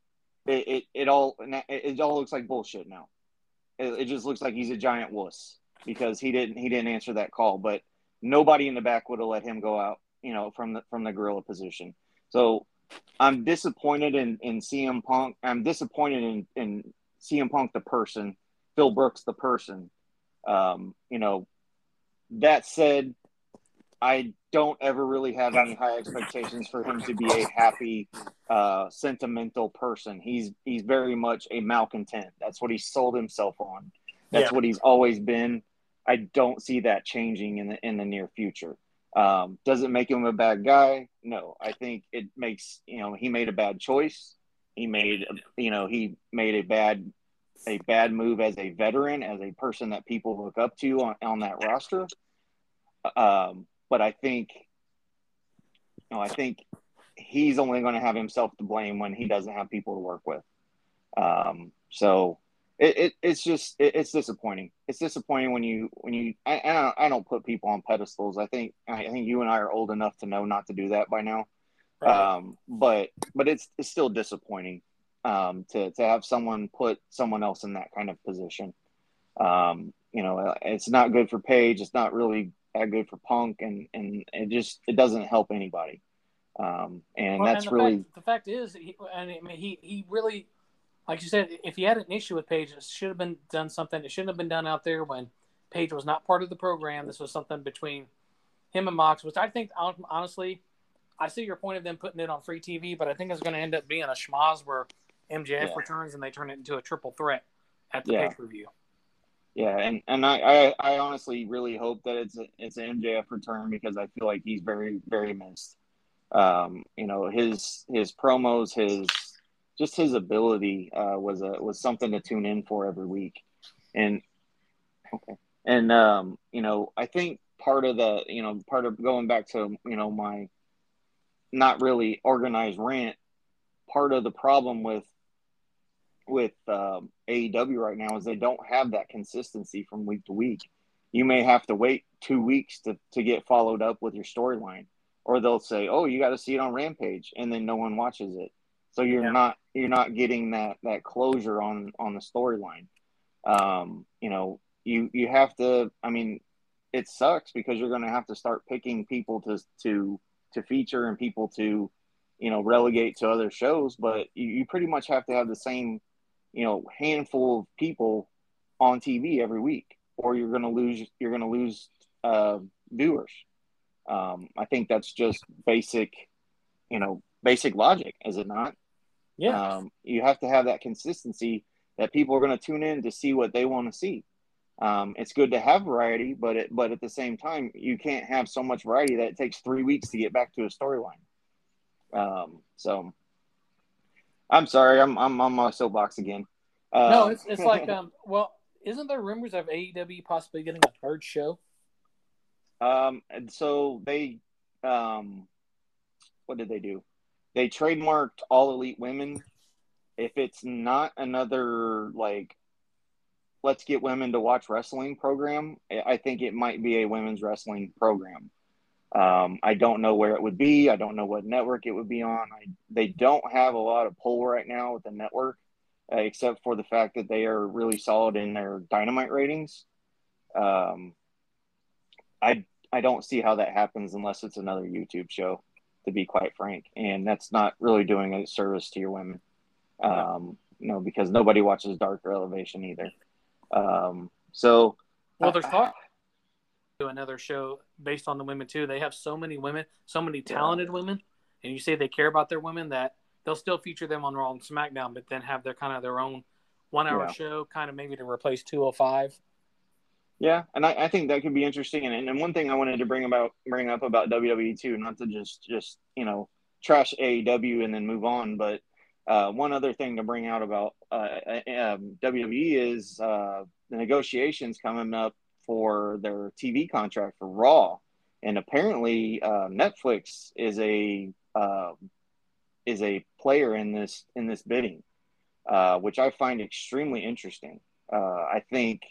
It, it, it all it all looks like bullshit now. It, it just looks like he's a giant wuss because he didn't he didn't answer that call. But nobody in the back would have let him go out, you know, from the from the gorilla position. So I'm disappointed in, in CM Punk. I'm disappointed in, in CM Punk the person, Phil Brooks the person. Um, you know, that said, I don't ever really have any high expectations for him to be a happy, uh, sentimental person. He's he's very much a malcontent. That's what he sold himself on. That's yeah. what he's always been. I don't see that changing in the in the near future. Um, does it make him a bad guy? No. I think it makes you know he made a bad choice. He made you know he made a bad a bad move as a veteran, as a person that people look up to on, on that roster. Um, but I think, you know, I think he's only going to have himself to blame when he doesn't have people to work with. Um, so it, it, it's just it, it's disappointing. It's disappointing when you when you I, I don't, I don't put people on pedestals. I think I think you and I are old enough to know not to do that by now. Right. Um, but but it's it's still disappointing um, to to have someone put someone else in that kind of position. Um, you know, it's not good for Page. It's not really that good for Punk, and and it just it doesn't help anybody. Um, and well, that's and really fact, the fact is, he, and I mean, he he really, like you said, if he had an issue with Page, it should have been done something. It shouldn't have been done out there when Page was not part of the program. This was something between him and Mox, which I think honestly, I see your point of them putting it on free TV, but I think it's going to end up being a schmoz where MJF yeah. returns and they turn it into a triple threat at the yeah. pay per view. Yeah, and and I, I, I honestly really hope that it's a, it's an MJF return because I feel like he's very very missed. Um, you know his his promos, his just his ability uh, was a was something to tune in for every week, and okay, and um, you know I think part of the you know part of going back to you know my not really organized rant, part of the problem with with um, AEW right now is they don't have that consistency from week to week. You may have to wait two weeks to, to get followed up with your storyline, or they'll say, "Oh, you got to see it on Rampage," and then no one watches it. So you're yeah. not you're not getting that that closure on on the storyline. Um, you know, you you have to. I mean, it sucks because you're going to have to start picking people to to to feature and people to you know relegate to other shows but you, you pretty much have to have the same you know handful of people on TV every week, or you're going to lose you're going to lose uh, viewers. Um, I think that's just basic, you know, basic logic, is it not? Yeah. Um, you have to have that consistency that people are going to tune in to see what they want to see. Um, it's good to have variety, but it, but at the same time, you can't have so much variety that it takes three weeks to get back to a storyline. Um, so I'm sorry, I'm I'm on my soapbox again. Um, no, it's it's like um. Well, isn't there rumors of AEW possibly getting a third show? Um, and so they, um, what did they do? They trademarked All Elite Women. If it's not another like, let's get women to watch wrestling program, I think it might be a women's wrestling program. Um, I don't know where it would be. I don't know what network it would be on. I, they don't have a lot of pull right now with the network, uh, except for the fact that they are really solid in their dynamite ratings. Um, I I don't see how that happens unless it's another YouTube show, to be quite frank, and that's not really doing a service to your women. Um, you know, because nobody watches Dark Elevation either. Um, so well, there's talk to another show based on the women too. They have so many women, so many talented yeah. women, and you say they care about their women that they'll still feature them on Raw and SmackDown, but then have their kind of their own one hour yeah. show, kind of maybe to replace 205. Yeah, and I, I think that could be interesting. And, and one thing I wanted to bring about bring up about WWE too, not to just just you know trash AEW and then move on, but uh, one other thing to bring out about uh, um, WWE is uh, the negotiations coming up for their TV contract for Raw, and apparently uh, Netflix is a uh, is a player in this in this bidding, uh, which I find extremely interesting. Uh, I think,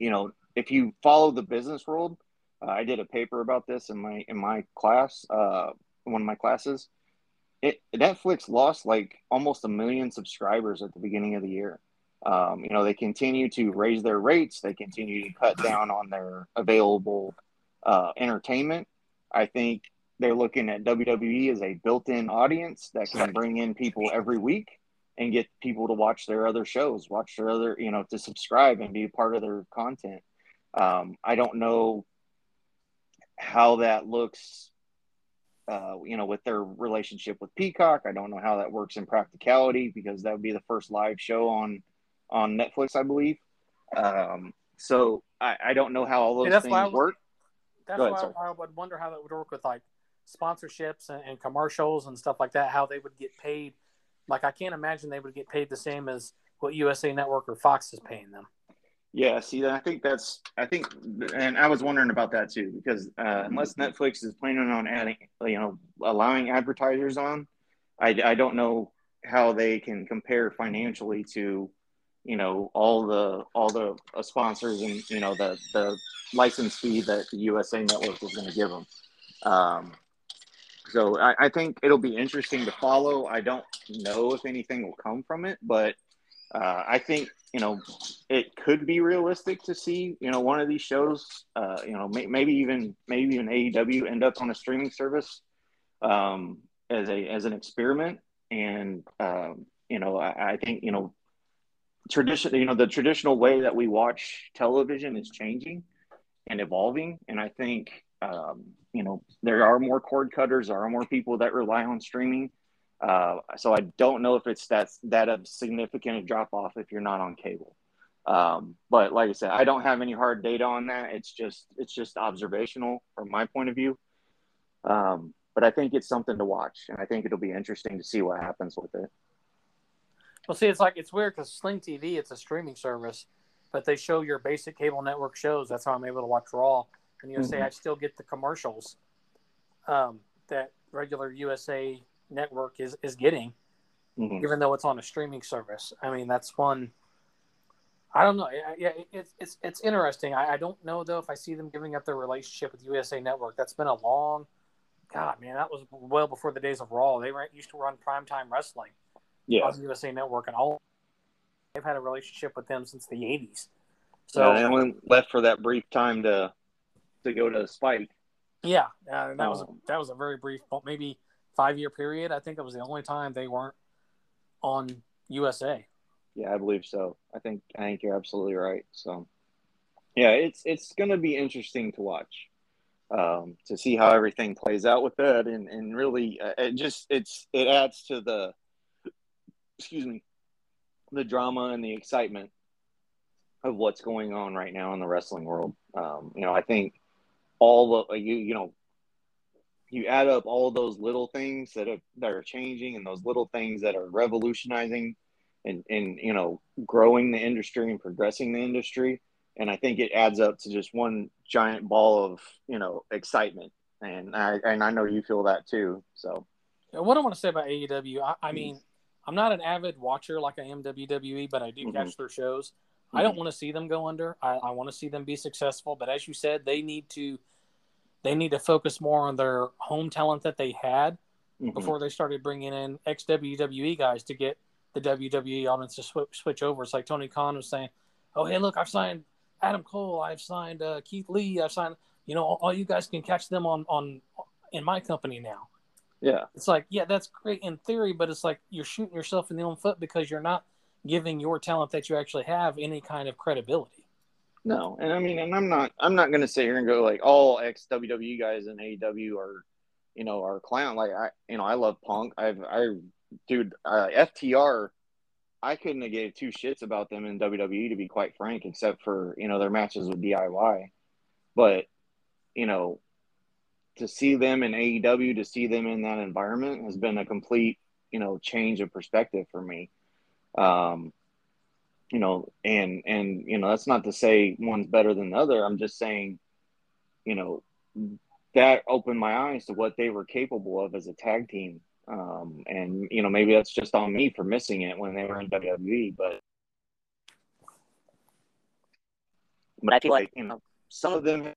you know, if you follow the business world, uh, I did a paper about this in my in my class, uh, one of my classes. It Netflix lost like almost a million subscribers at the beginning of the year. Um, you know, they continue to raise their rates. They continue to cut down on their available uh, entertainment. I think they're looking at WWE as a built-in audience that can bring in people every week and get people to watch their other shows, watch their other, you know, to subscribe and be a part of their content. Um, I don't know how that looks, uh, you know, with their relationship with Peacock. I don't know how that works in practicality because that would be the first live show on on Netflix, I believe. Um, so I, I don't know how all those things why would- work. That's Go why. I would wonder how that would work with like sponsorships and, and commercials and stuff like that. How they would get paid. Like I can't imagine they would get paid the same as what USA Network or Fox is paying them. Yeah, see, I think that's, I think, and I was wondering about that too, because uh, unless Netflix is planning on adding, you know, allowing advertisers on, I, I don't know how they can compare financially to, you know, all the all the uh, sponsors and you know the the license fee that the USA Network is going to give them. Um, so I, I think it'll be interesting to follow. I don't know if anything will come from it, but uh, I think you know it could be realistic to see you know one of these shows uh, you know may, maybe even maybe even AEW end up on a streaming service um, as a as an experiment and um, you know I, I think you know tradition you know the traditional way that we watch television is changing and evolving and I think um, you know there are more cord cutters there are more people that rely on streaming uh, so I don't know if it's that that a significant drop off if you're not on cable. Um, but like I said, I don't have any hard data on that. It's just it's just observational from my point of view. Um, but I think it's something to watch, and I think it'll be interesting to see what happens with it. Well, see, it's like it's weird because Sling TV, it's a streaming service, but they show your basic cable network shows. That's how I'm able to watch Raw. And USA, Mhm. I still get the commercials um, that regular USA network is is getting, Mhm. even though it's on a streaming service. I mean, that's one. I don't know. Yeah, it's it's it's interesting. I, I don't know though if I see them giving up their relationship with USA Network. That's been a long. God, man, that was well before the days of Raw. They used to run primetime wrestling Yeah, on USA Network, and all they've had a relationship with them since the '80s. so they only left for that brief time to to go to Spike. yeah, uh, that was a, Um, that was a very brief, maybe five year period. I think it was the only time they weren't on USA. Yeah, I believe so. I think I think you're absolutely right. So, yeah, it's it's going to be interesting to watch, um, to see how everything plays out with that, and and really, uh, it just it's it adds to the, excuse me, the drama and the excitement of what's going on right now in the wrestling world. Um, you know, I think all the you you know you add up all those little things that are that are changing and those little things that are revolutionizing and and you know growing the industry and progressing the industry and i think it adds up to just one giant ball of you know excitement and i and i know you feel that too so Uh, What I want to say about AEW, I, I mean, I'm not an avid watcher like I am WWE, but I do Mhm. catch their shows. I don't want to see them go under. I, I want to see them be successful. But as you said, they need to they need to focus more on their home talent that they had Mhm. before they started bringing in ex WWE guys to get the WWE audience to sw- switch over. It's like Tony Khan was saying, "Oh, hey, look, I've signed Adam Cole, I've signed uh, Keith Lee, I've signed. You know, all, all you guys can catch them on on in my company now." yeah It's like, yeah, that's great in theory, but it's like you're shooting yourself in the own foot because you're not giving your talent that you actually have any kind of credibility. no and i mean and i'm not i'm not going to sit here and go like all ex wwe guys in aew are you know are clown like i you know i love punk i've i dude uh, ftr I couldn't have gave two shits about them in WWE to be quite frank, except for you know their matches with DIY. But you know, to see them in AEW, to see them in that environment has been a complete you know change of perspective for me. Um, you know, and and you know that's not to say one's better than the other. I'm just saying, you know, that opened my eyes to what they were capable of as a tag team um, and you know, maybe that's just on me for missing it when they were in WWE, but but I feel like you know some of them.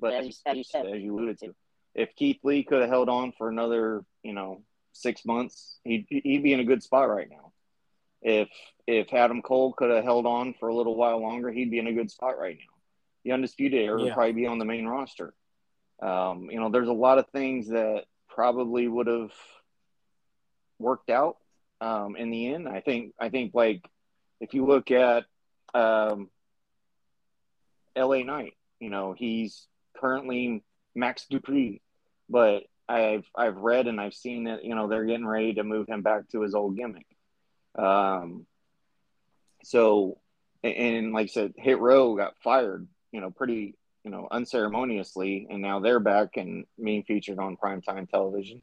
But as you, as you said, as you alluded to, if Keith Lee could have held on for another, you know, six months, he'd he'd be in a good spot right now. If if Adam Cole could have held on for a little while longer, he'd be in a good spot right now. The undisputed era would probably be on the main roster. Um, you know, there's a lot of things that probably would have worked out um, in the end. I think I think like if you look at um, L.A. Knight, you know he's currently Max Dupri, but I've I've read and I've seen that you know they're getting ready to move him back to his old gimmick. Um, so and like I said, Hit Row got fired, you know, pretty you know unceremoniously, and now they're back and being featured on primetime television.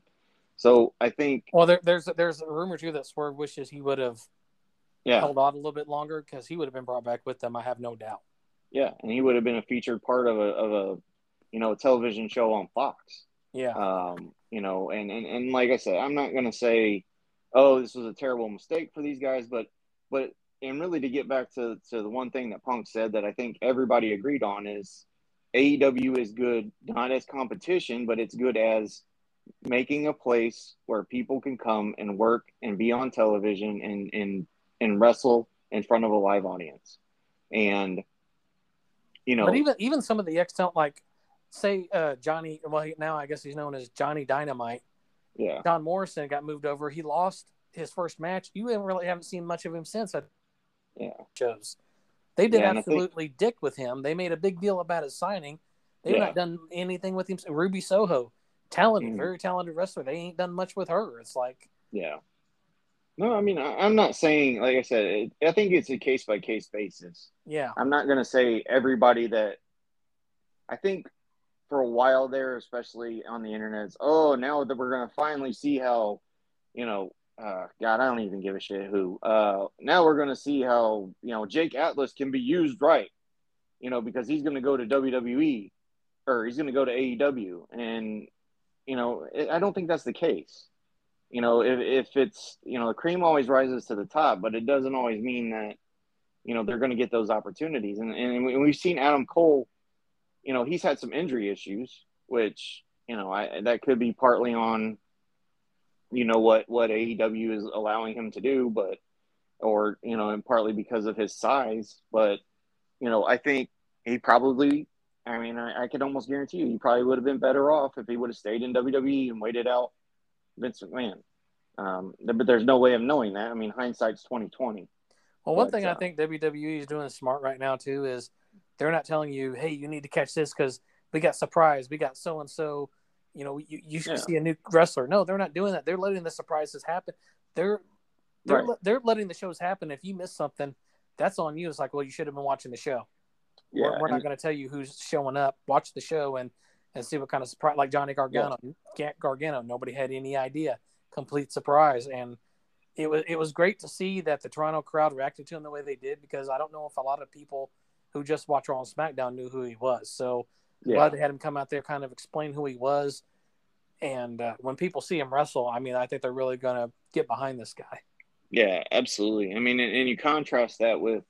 So I think well, there, there's there's a rumor too that Swerve wishes he would have yeah. held on a little bit longer because he would have been brought back with them. I have no doubt. Yeah, and he would have been a featured part of a of a you know a television show on Fox. Yeah. Um, you know, and, and and like I said, I'm not gonna say, oh, this was a terrible mistake for these guys, but but and really to get back to to the one thing that Punk said that I think everybody agreed on is AEW is good not as competition, but it's good as making a place where people can come and work and be on television and and and wrestle in front of a live audience. And you know, but even even some of the ex like say uh, Johnny. Well, now I guess he's known as Johnny Dynamite. Yeah, John Morrison got moved over. He lost his first match. You haven't really haven't seen much of him since. Yeah, shows. They did yeah, absolutely think... dick with him. They made a big deal about his signing. They've yeah. not done anything with him. Ruby Soho, talented, mm. very talented wrestler. They ain't done much with her. It's like, yeah. No, I mean, I, am not saying, like I said, it, I think it's a case by case basis. Yeah. I'm not going to say everybody that I think for a while there, especially on the internet, oh, now that we're going to finally see how, you know, uh, God, I don't even give a shit who. Uh, now we're going to see how, you know, Jake Atlas can be used right, you know, because he's going to go to WWE or he's going to go to AEW. And, you know, I don't think that's the case you know, if, if it's, you know, the cream always rises to the top, but it doesn't always mean that, you know, they're going to get those opportunities. And, and we've seen Adam Cole, you know, he's had some injury issues, which, you know, I, that could be partly on, you know, what, what AEW is allowing him to do, but, or, you know, and partly because of his size. But, you know, I think he probably, I mean, I, I could almost guarantee you, he probably would have been better off if he would have stayed in WWE and waited out Vince McMahon. Um, but there's no way of knowing that. I mean, hindsight's twenty twenty. Well, one but, thing uh, I think WWE is doing smart right now too is they're not telling you, "Hey, you need to catch this because we got surprise, we got so and so." You know, you, you should yeah. see a new wrestler. No, they're not doing that. They're letting the surprises happen. They're they're right. they're letting the shows happen. If you miss something, that's on you. It's like, well, you should have been watching the show. Yeah, we're, we're not going to tell you who's showing up. Watch the show and and see what kind of surprise. Like Johnny Gargano, yeah. Gargano, nobody had any idea complete surprise. And it was it was great to see that the Toronto crowd reacted to him the way they did because I don't know if a lot of people who just watch Raw and SmackDown knew who he was. So yeah. glad they had him come out there, kind of explain who he was. And uh, when people see him wrestle, I mean, I think they're really going to get behind this guy. Yeah, absolutely. I mean, and, and you contrast that with,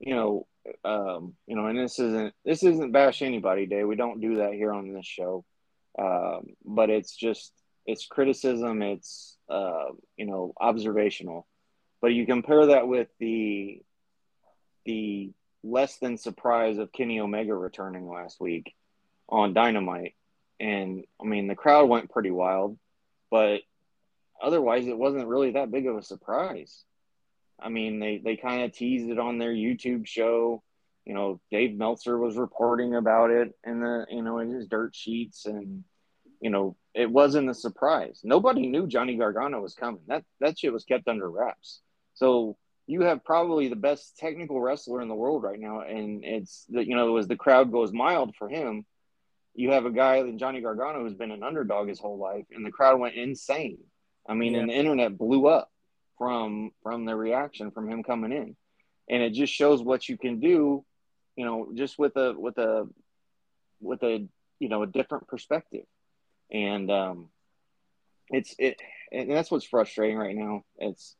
you know, um, you know, and this isn't this isn't bash anybody day. We don't do that here on this show, um, but it's just it's criticism, it's uh, you know observational. But you compare that with the the less than surprise of Kenny Omega returning last week on Dynamite, and I mean the crowd went pretty wild, but otherwise it wasn't really that big of a surprise. I mean, they, they kind of teased it on their YouTube show. You know, Dave Meltzer was reporting about it in the, you know, in his dirt sheets. And, you know, it wasn't a surprise. Nobody knew Johnny Gargano was coming. That that shit was kept under wraps. So you have probably the best technical wrestler in the world right now, and it's that you know as the crowd goes mild for him, you have a guy like Johnny Gargano who's been an underdog his whole life, and the crowd went insane. I mean, yeah. and the internet blew up from from the reaction from him coming in, and it just shows what you can do, you know, just with a with a with a you know a different perspective and um, it's it, and that's what's frustrating right now. It's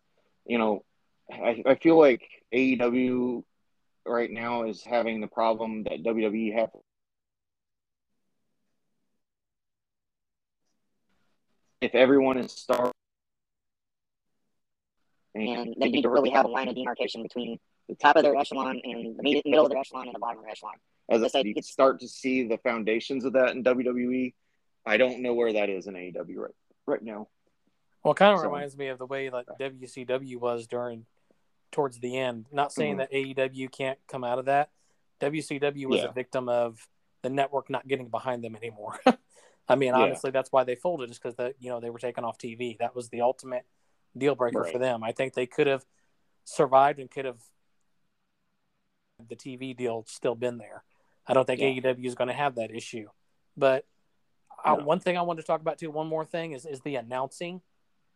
you know, I, I feel like AEW right now is having the problem that WWE have. If everyone is star, and they need to really have a line of demarcation between the top of their echelon and the middle of their echelon and the bottom of their echelon. As I said, you could start to see the foundations of that in WWE I don't know where that is in AEW right right now. Well, it kind of so, reminds me of the way that WCW was during towards the end. Not saying mm-hmm. that AEW can't come out of that. WCW was yeah. a victim of the network not getting behind them anymore. I mean, Yeah. honestly, that's why they folded, is because the you know they were taken off TV. That was the ultimate deal breaker Right. for them. I think they could have survived and could have the TV deal still been there. I don't think Yeah. AEW is going to have that issue. But uh, No. one thing I wanted to talk about too, one more thing is is the announcing.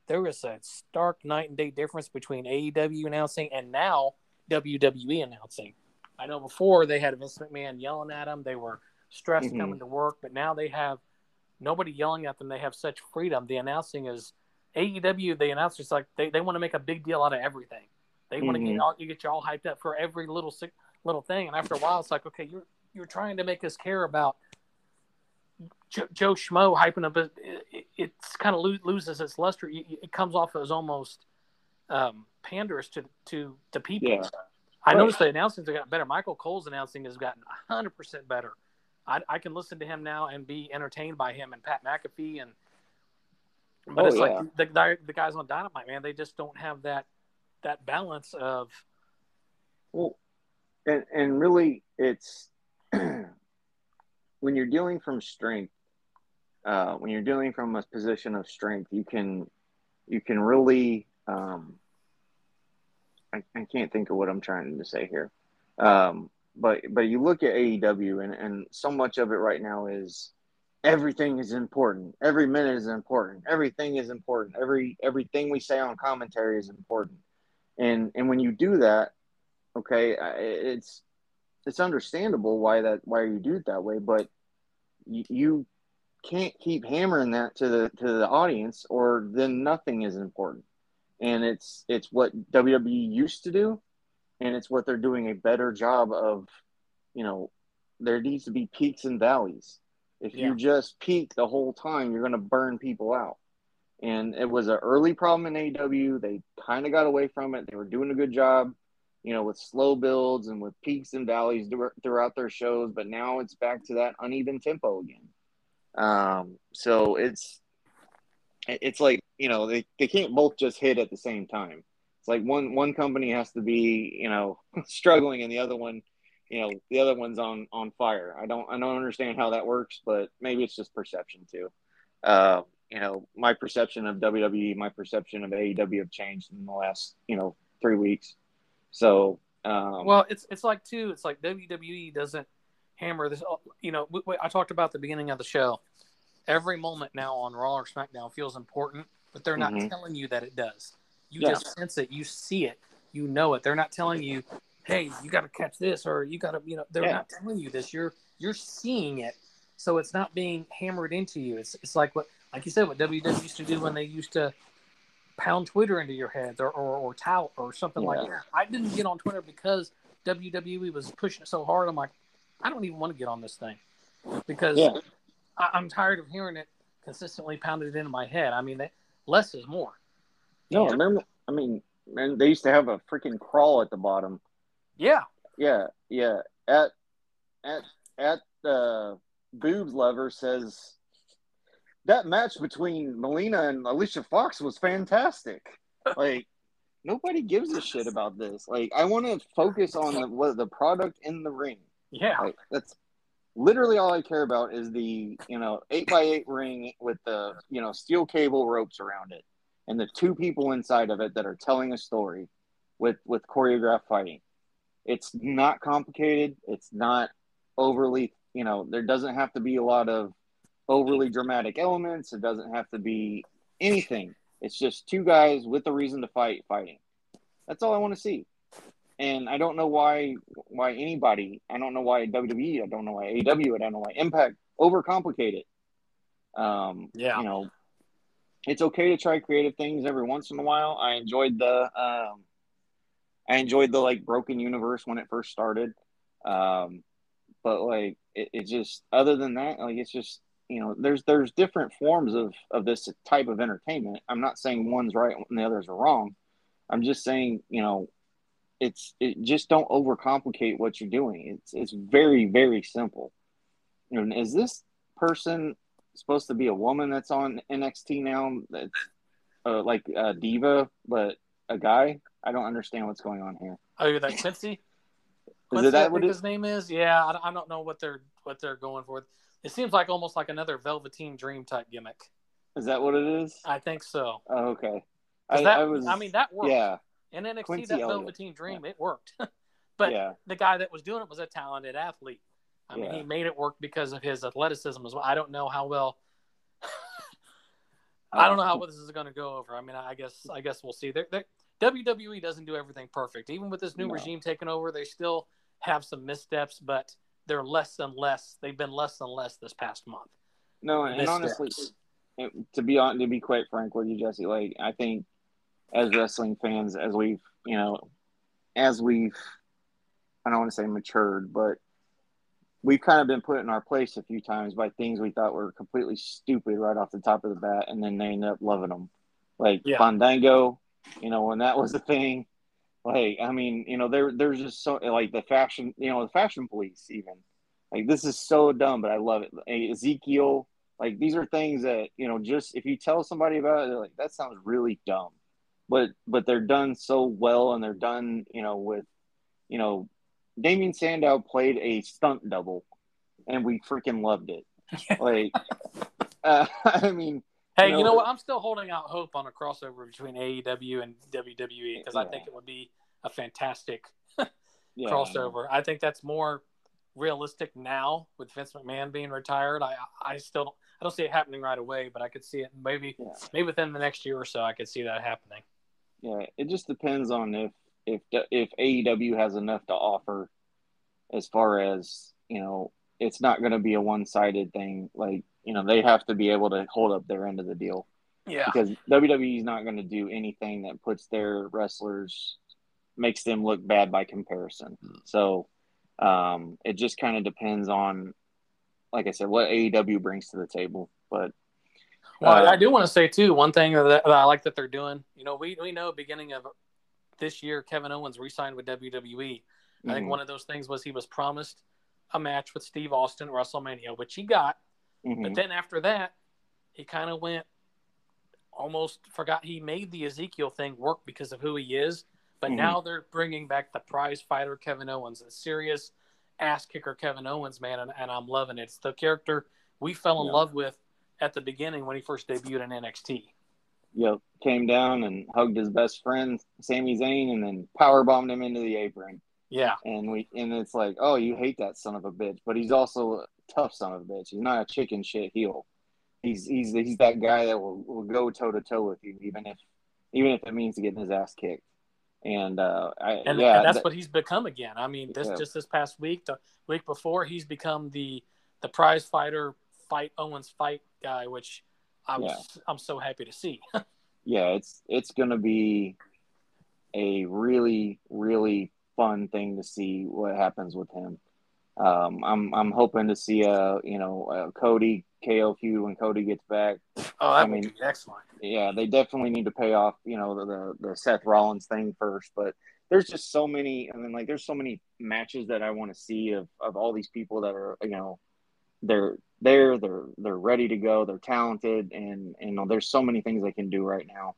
There is a stark night and day difference between AEW announcing and now WWE announcing. I know before they had Vince McMahon yelling at them, they were stressed Mhm. coming to work, but now they have nobody yelling at them. They have such freedom. The announcing is AEW. The announcers like they, they want to make a big deal out of everything. They want to Mhm. get all you get you all hyped up for every little sick, little thing, and after a while, it's like okay, you're you're trying to make us care about Joe, Joe Schmo hyping up. It, it, it's kind of lo- loses its luster. It, comes off as almost um, panderous to to to people. Yeah. I Right. noticed the announcings have gotten better. Michael Cole's announcing has gotten 100% better. I, I can listen to him now and be entertained by him and Pat McAfee. and But Oh, it's yeah. like the, the, the guys on Dynamite, man, they just don't have that that balance of, Well, and and really, it's when you're dealing from strength. Uh, when you're dealing from a position of strength, you can you can really. Um, I, I can't think of what I'm trying to say here, um, but but you look at AEW and and so much of it right now is everything is important. Every minute is important. Everything is important. Every everything we say on commentary is important. And and when you do that, okay, it's it's understandable why that why you do it that way, but you, you can't keep hammering that to the to the audience, or then nothing is important. And it's it's what WWE used to do, and it's what they're doing a better job of. You know, there needs to be peaks and valleys. If Yeah. you just peak the whole time, you're going to burn people out. And it was an early problem in AEW. They kind of got away from it. They were doing a good job, you know, with slow builds and with peaks and valleys throughout their shows. But now it's back to that uneven tempo again. Um, so it's it's like you know they, they can't both just hit at the same time. It's like one one company has to be you know struggling and the other one you know the other one's on on fire. I don't I don't understand how that works, but maybe it's just perception too. Uh, you know, my perception of WWE, my perception of AEW have changed in the last you know three weeks. So um, well, it's it's like too. It's like WWE doesn't hammer this. You know, we, we- I talked about the beginning of the show. Every moment now on Raw or SmackDown feels important, but they're not Mhm. telling you that it does. You Yeah. just sense it. You see it. You know it. They're not telling you, "Hey, you got to catch this," or "You got to," you know. They're Yeah. not telling you this. You're you're seeing it, so it's not being hammered into you. It's it's like what, like you said, what WWE used to do when they used to pound Twitter into your head or or, or tout or something like that. I didn't get on Twitter because WWE was pushing it so hard. I'm like, I don't even want to get on this thing because Yeah. I, I'm tired of hearing it consistently pounded into my head. I mean, that, less is more. no, And-? I mean, man, they used to have a freaking crawl at the bottom. yeah, Yeah, yeah. At at at uh, boobs lover says that match between Melina and Alicia Fox was fantastic. Like nobody gives a shit about this. Like I want to focus on the what, the product in the ring. yeah, Like that's literally all I care about is the you know eight by eight ring with the you know steel cable ropes around it and the two people inside of it that are telling a story with with choreographed fighting. It's not complicated. It's not overly you know there doesn't have to be a lot of overly dramatic elements. It doesn't have to be anything. It's just two guys with a reason to fight fighting. That's all I want to see and I don't know why why anybody I don't know why WWE I don't know why AW I don't know why Impact overcomplicate it. Um, Yeah. you know, it's okay to try creative things every once in a while. I enjoyed the um, I enjoyed the like broken universe when it first started, um, but like it, it just other than that like it's just you know there's there's different forms of of this type of entertainment. I'm not saying one's right and the others are wrong. I'm just saying you know it's it just don't overcomplicate what you're doing. It's it's very very simple. And is this person supposed to be a woman that's on NXT now? That's uh, like a diva, but a guy. I don't understand what's going on here. Oh, you're that Quincy? Quincy, that what his name is? Yeah, I, I don't know what they're what they're going for. It seems like almost like another Velveteen Dream type gimmick. Is that what it is? I think so. Oh, okay. I, that, I was. I mean, that worked. Yeah. In NXT, Quincy that Elliott. Velveteen Dream, it worked. but yeah. the guy that was doing it was a talented athlete. I mean, Yeah. he made it work because of his athleticism as well. I don't know how well. I don't know how well this is going to go over. I mean, I guess I guess we'll see. They're, they're, WWE doesn't do everything perfect. Even with this new No. regime taking over, they still have some missteps, but they're less and less. They've been less and less this past month. No, and honestly, Missteps. it- to be on to be quite frank with you, Jesse, like I think as wrestling fans, as we've you know, as we've I don't want to say matured, but we've kind of been put in our place a few times by things we thought were completely stupid right off the top of the bat, and then they end up loving them, like Yeah. Fandango. You know, when that was a thing, like I mean, you know, there there's just so like the fashion, you know, the fashion police even. Like this is so dumb, but I love it. Hey, Ezekiel, like these are things that you know, just if you tell somebody about it, they're like, that sounds really dumb, but but they're done so well, and they're done, you know, with, you know, Damien Sandow played a stunt double, and we freaking loved it. Like, uh, I mean, Hey, No, you know what? I'm still holding out hope on a crossover between AEW and WWE because I think it would be a fantastic yeah, crossover. I think that's more realistic now with Vince McMahon being retired. I I still don't, I don't see it happening right away, but I could see it maybe Yeah. maybe within the next year or so. I could see that happening. Yeah, it just depends on if if if AEW has enough to offer, as far as you know, it's not going to be a one sided thing. Like you know, they have to be able to hold up their end of the deal Yeah, because WWE is not going to do anything that puts their wrestlers makes them look bad by comparison. So um, it just kind of depends on, like I said, what AEW brings to the table. But Well, Uh, I do want to say too one thing that, that I like that they're doing. You know, we we know beginning of this year, Kevin Owens re-signed with WWE. I think mhm, one of those things was he was promised a match with Steve Austin at WrestleMania, which he got. mhm, But then after that, he kind of went almost forgot he made the Ezekiel thing work because of who he is. But Mhm. now they're bringing back the prize fighter Kevin Owens, the serious ass kicker Kevin Owens, man, and, and I'm loving it. It's the character we fell in Yeah. love with at the beginning when he first debuted in NXT. yep, came down and hugged his best friend Sami Zayn, and then power bombed him into the apron. Yeah, And we and it's like, oh, you hate that son of a bitch, but he's also a tough son of a bitch. He's not a chicken shit heel. He's he's he's that guy that will, will go toe to toe with you, even if even if it means getting his ass kicked. And uh, I and, yeah, and that's that- what he's become again. I mean, this Yeah. just this past week, the week before, he's become the the prize fighter fight Owens fight guy, which I was I'm so happy to see. yeah, it's it's gonna be a really really fun thing to see what happens with him. Um, I'm I'm hoping to see a you know a Cody KO feud when Cody gets back. Oh, that I would mean- be excellent. yeah, they definitely need to pay off, you know, the, the the Seth Rollins thing first. But there's just so many, and then like there's so many matches that I want to see of of all these people that are, you know, they're there, they're they're ready to go, they're talented, and and you know, there's so many things they can do right now.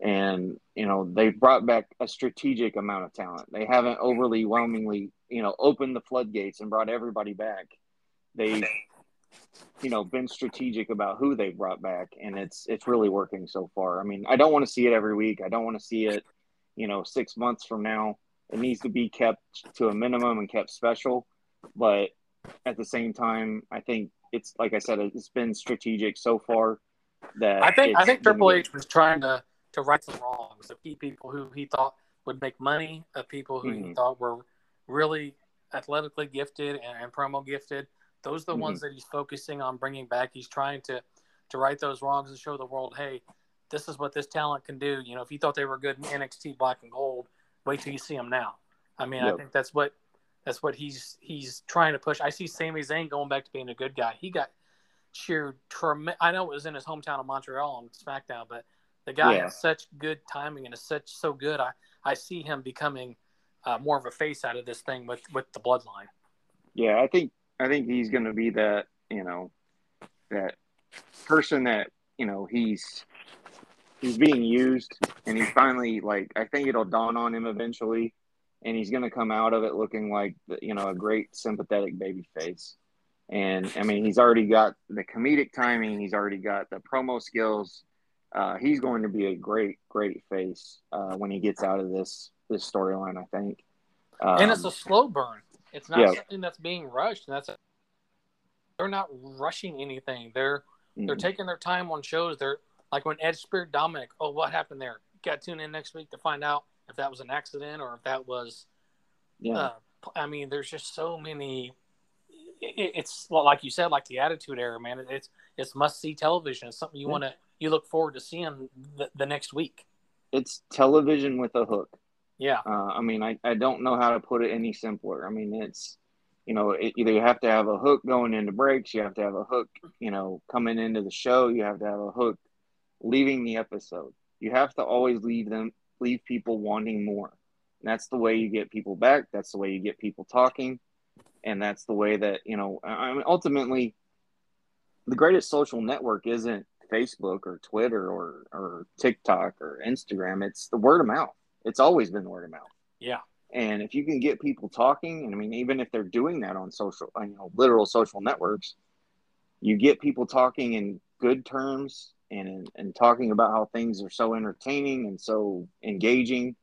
And you know, they brought back a strategic amount of talent. They haven't overly whelmingly, you know, opened the floodgates and brought everybody back. They you know been strategic about who they brought back and it's it's really working so far i mean i don't want to see it every week i don't want to see it you know six months from now it needs to be kept to a minimum and kept special but at the same time i think it's like i said it's been strategic so far that I think I think Triple. H was trying to to right some wrongs of people who he thought would make money, of people who he Mhm. thought were really athletically gifted and, and promo gifted. Those are the Mhm. ones that he's focusing on bringing back. He's trying to to right those wrongs and show the world, hey, this is what this talent can do. You know, if you thought they were good in NXT Black and Gold, wait till you see them now. I mean, I think that's what that's what he's he's trying to push. I see Sami Zayn going back to being a good guy. He got cheered trem- I know it was in his hometown of Montreal on SmackDown, but the guy Yeah. has such good timing and is such so good. I I see him becoming uh, more of a face out of this thing with with the bloodline. Yeah, I think I think he's going to be that you know that person that you know he's he's being used, and he's finally like I think it'll dawn on him eventually and he's going to come out of it looking like you know a great sympathetic baby face. And I mean, he's already got the comedic timing. He's already got the promo skills. Uh, he's going to be a great, great face uh, when he gets out of this this storyline. I think. Um, and it's a slow burn. It's not yeah. something that's being rushed. And that's a, they're not rushing anything. They're mm-hmm. they're taking their time on shows. They're like when Edge speared Dominic. Oh, what happened there? Got to tune in next week to find out if that was an accident or if that was. Yeah. Uh, I mean, there's just so many it's like you said, like the Attitude Era, man. It's it's must see television. It's something you yeah. want to you look forward to seeing the, the next week. It's television with a hook. Yeah. Uh, I mean, I, I don't know how to put it any simpler. I mean, it's you know it, either you have to have a hook going into breaks, you have to have a hook, you know, coming into the show, you have to have a hook leaving the episode. You have to always leave them leave people wanting more. And that's the way you get people back. That's the way you get people talking and that's the way that you know i mean ultimately the greatest social network isn't facebook or twitter or or tiktok or instagram it's the word of mouth it's always been word of mouth yeah and if you can get people talking and i mean even if they're doing that on social you know literal social networks you get people talking in good terms and and talking about how things are so entertaining and so engaging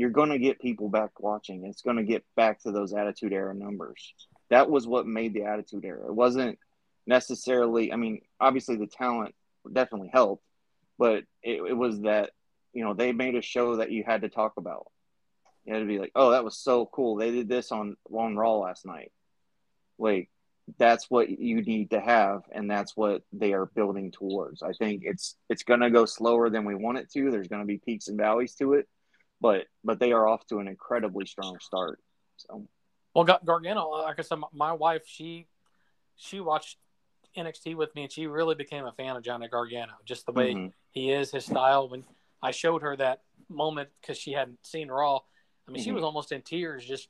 you're going to get people back watching. It's going to get back to those Attitude Era numbers. That was what made the Attitude Era. It wasn't necessarily, I mean, obviously the talent definitely helped, but it, it was that, you know, they made a show that you had to talk about. You had to be like, oh, that was so cool. They did this on, on Raw last night. Like, that's what you need to have and that's what they are building towards i think it's it's going to go slower than we want it to there's going to be peaks and valleys to it but but they are off to an incredibly strong start. So, well, Gargano, like I said, my wife she she watched NXT with me, and she really became a fan of Johnny Gargano. Just the way mm-hmm. he is, his style. When I showed her that moment because she hadn't seen Raw, I mean, mm-hmm. she was almost in tears, just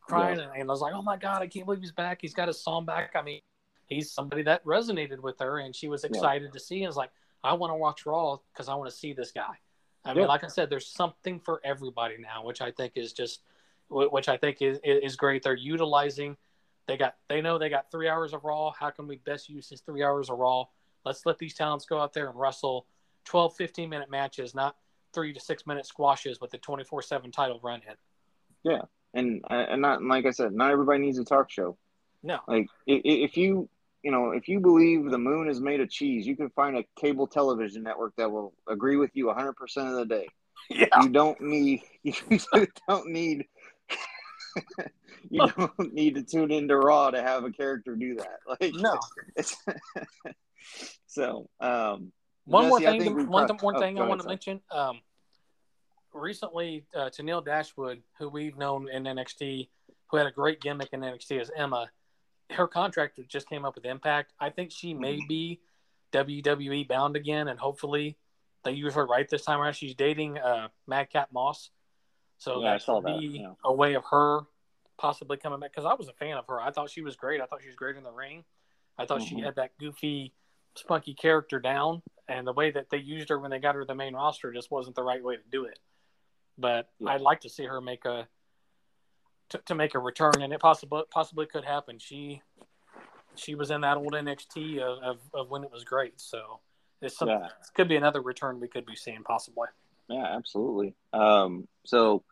crying, yeah. and I was like, "Oh my god, I can't believe he's back! He's got his song back!" I mean, he's somebody that resonated with her, and she was excited yeah. to see. And was like, "I want to watch Raw because I want to see this guy." I mean, like I said, there's something for everybody now, which I think is just, which I think is is great. They're utilizing. They got they know they got three hours of Raw. How can we best use these three hours of Raw? Let's let these talents go out there and wrestle 12, 15 minute matches, not three to six minute squashes with the 24 seven title run in. Yeah, and and not like I said, not everybody needs a talk show. No, like if you you know, if you believe the moon is made of cheese, you can find a cable television network that will agree with you 100% of the day. Yeah. You don't need you don't need you don't need to tune into Raw to have a character do that. Like no. so, um one more thing, one, one oh, thing I want to mention. Um, recently, uh, Tenille Dashwood, who we've known in NXT, who had a great gimmick in NXT as Emma, her contract just came up with Impact. I think she may mm-hmm. be WWE bound again, and hopefully they use her right this time around. She's dating uh, Madcap Moss, so yeah, that could be yeah. a way of her possibly coming back. Because I was a fan of her. I thought she was great. I thought she was great in the ring. I thought mm-hmm. she had that goofy, spunky character down, and the way that they used her when they got her the main roster just wasn't the right way to do it. But yeah. I'd like to see her make a to, to make a return, and it possibly possibly could happen. She she was in that old NXT of, of, of when it was great. So it's some, yeah. it could be another return we could be seeing possibly. Yeah, absolutely. Um, so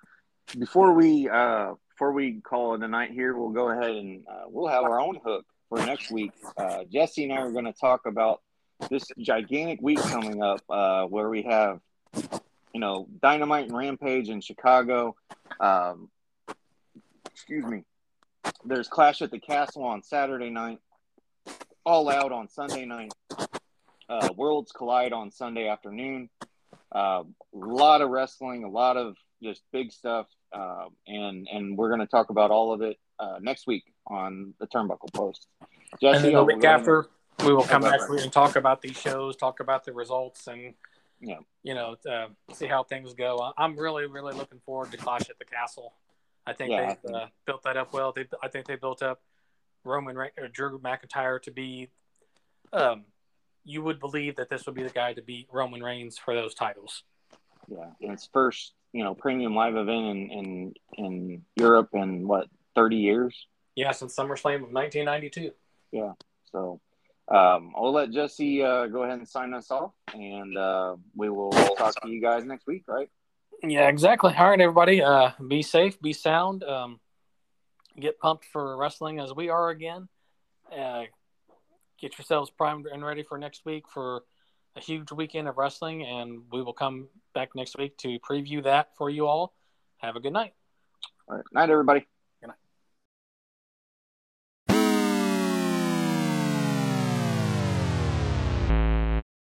before we uh, before we call it a night here, we'll go ahead and uh, we'll have our own hook for next week. Uh, Jesse and I are going to talk about this gigantic week coming up uh, where we have you know Dynamite and Rampage in Chicago. Um, excuse me. There's Clash at the Castle on Saturday night. All Out on Sunday night. Uh, Worlds Collide on Sunday afternoon. Uh, a lot of wrestling, a lot of just big stuff, uh, and and we're going to talk about all of it uh, next week on the Turnbuckle Post. Jesse, and then the week after, we will come back and talk about these shows, talk about the results, and yeah, you know, uh, see how things go. I'm really, really looking forward to Clash at the Castle. I think yeah, they uh, built that up well. They, I think they built up Roman or Drew McIntyre to be. Um, you would believe that this would be the guy to beat Roman Reigns for those titles. Yeah, and it's first you know premium live event in in, in Europe in what thirty years. Yeah, since SummerSlam of 1992. Yeah, so um, I'll let Jesse uh, go ahead and sign us off, and uh, we will talk to you guys next week, right? Yeah, exactly. All right, everybody. Uh, be safe, be sound. Um, get pumped for wrestling as we are again. Uh, get yourselves primed and ready for next week for a huge weekend of wrestling, and we will come back next week to preview that for you all. Have a good night. All right, night, everybody.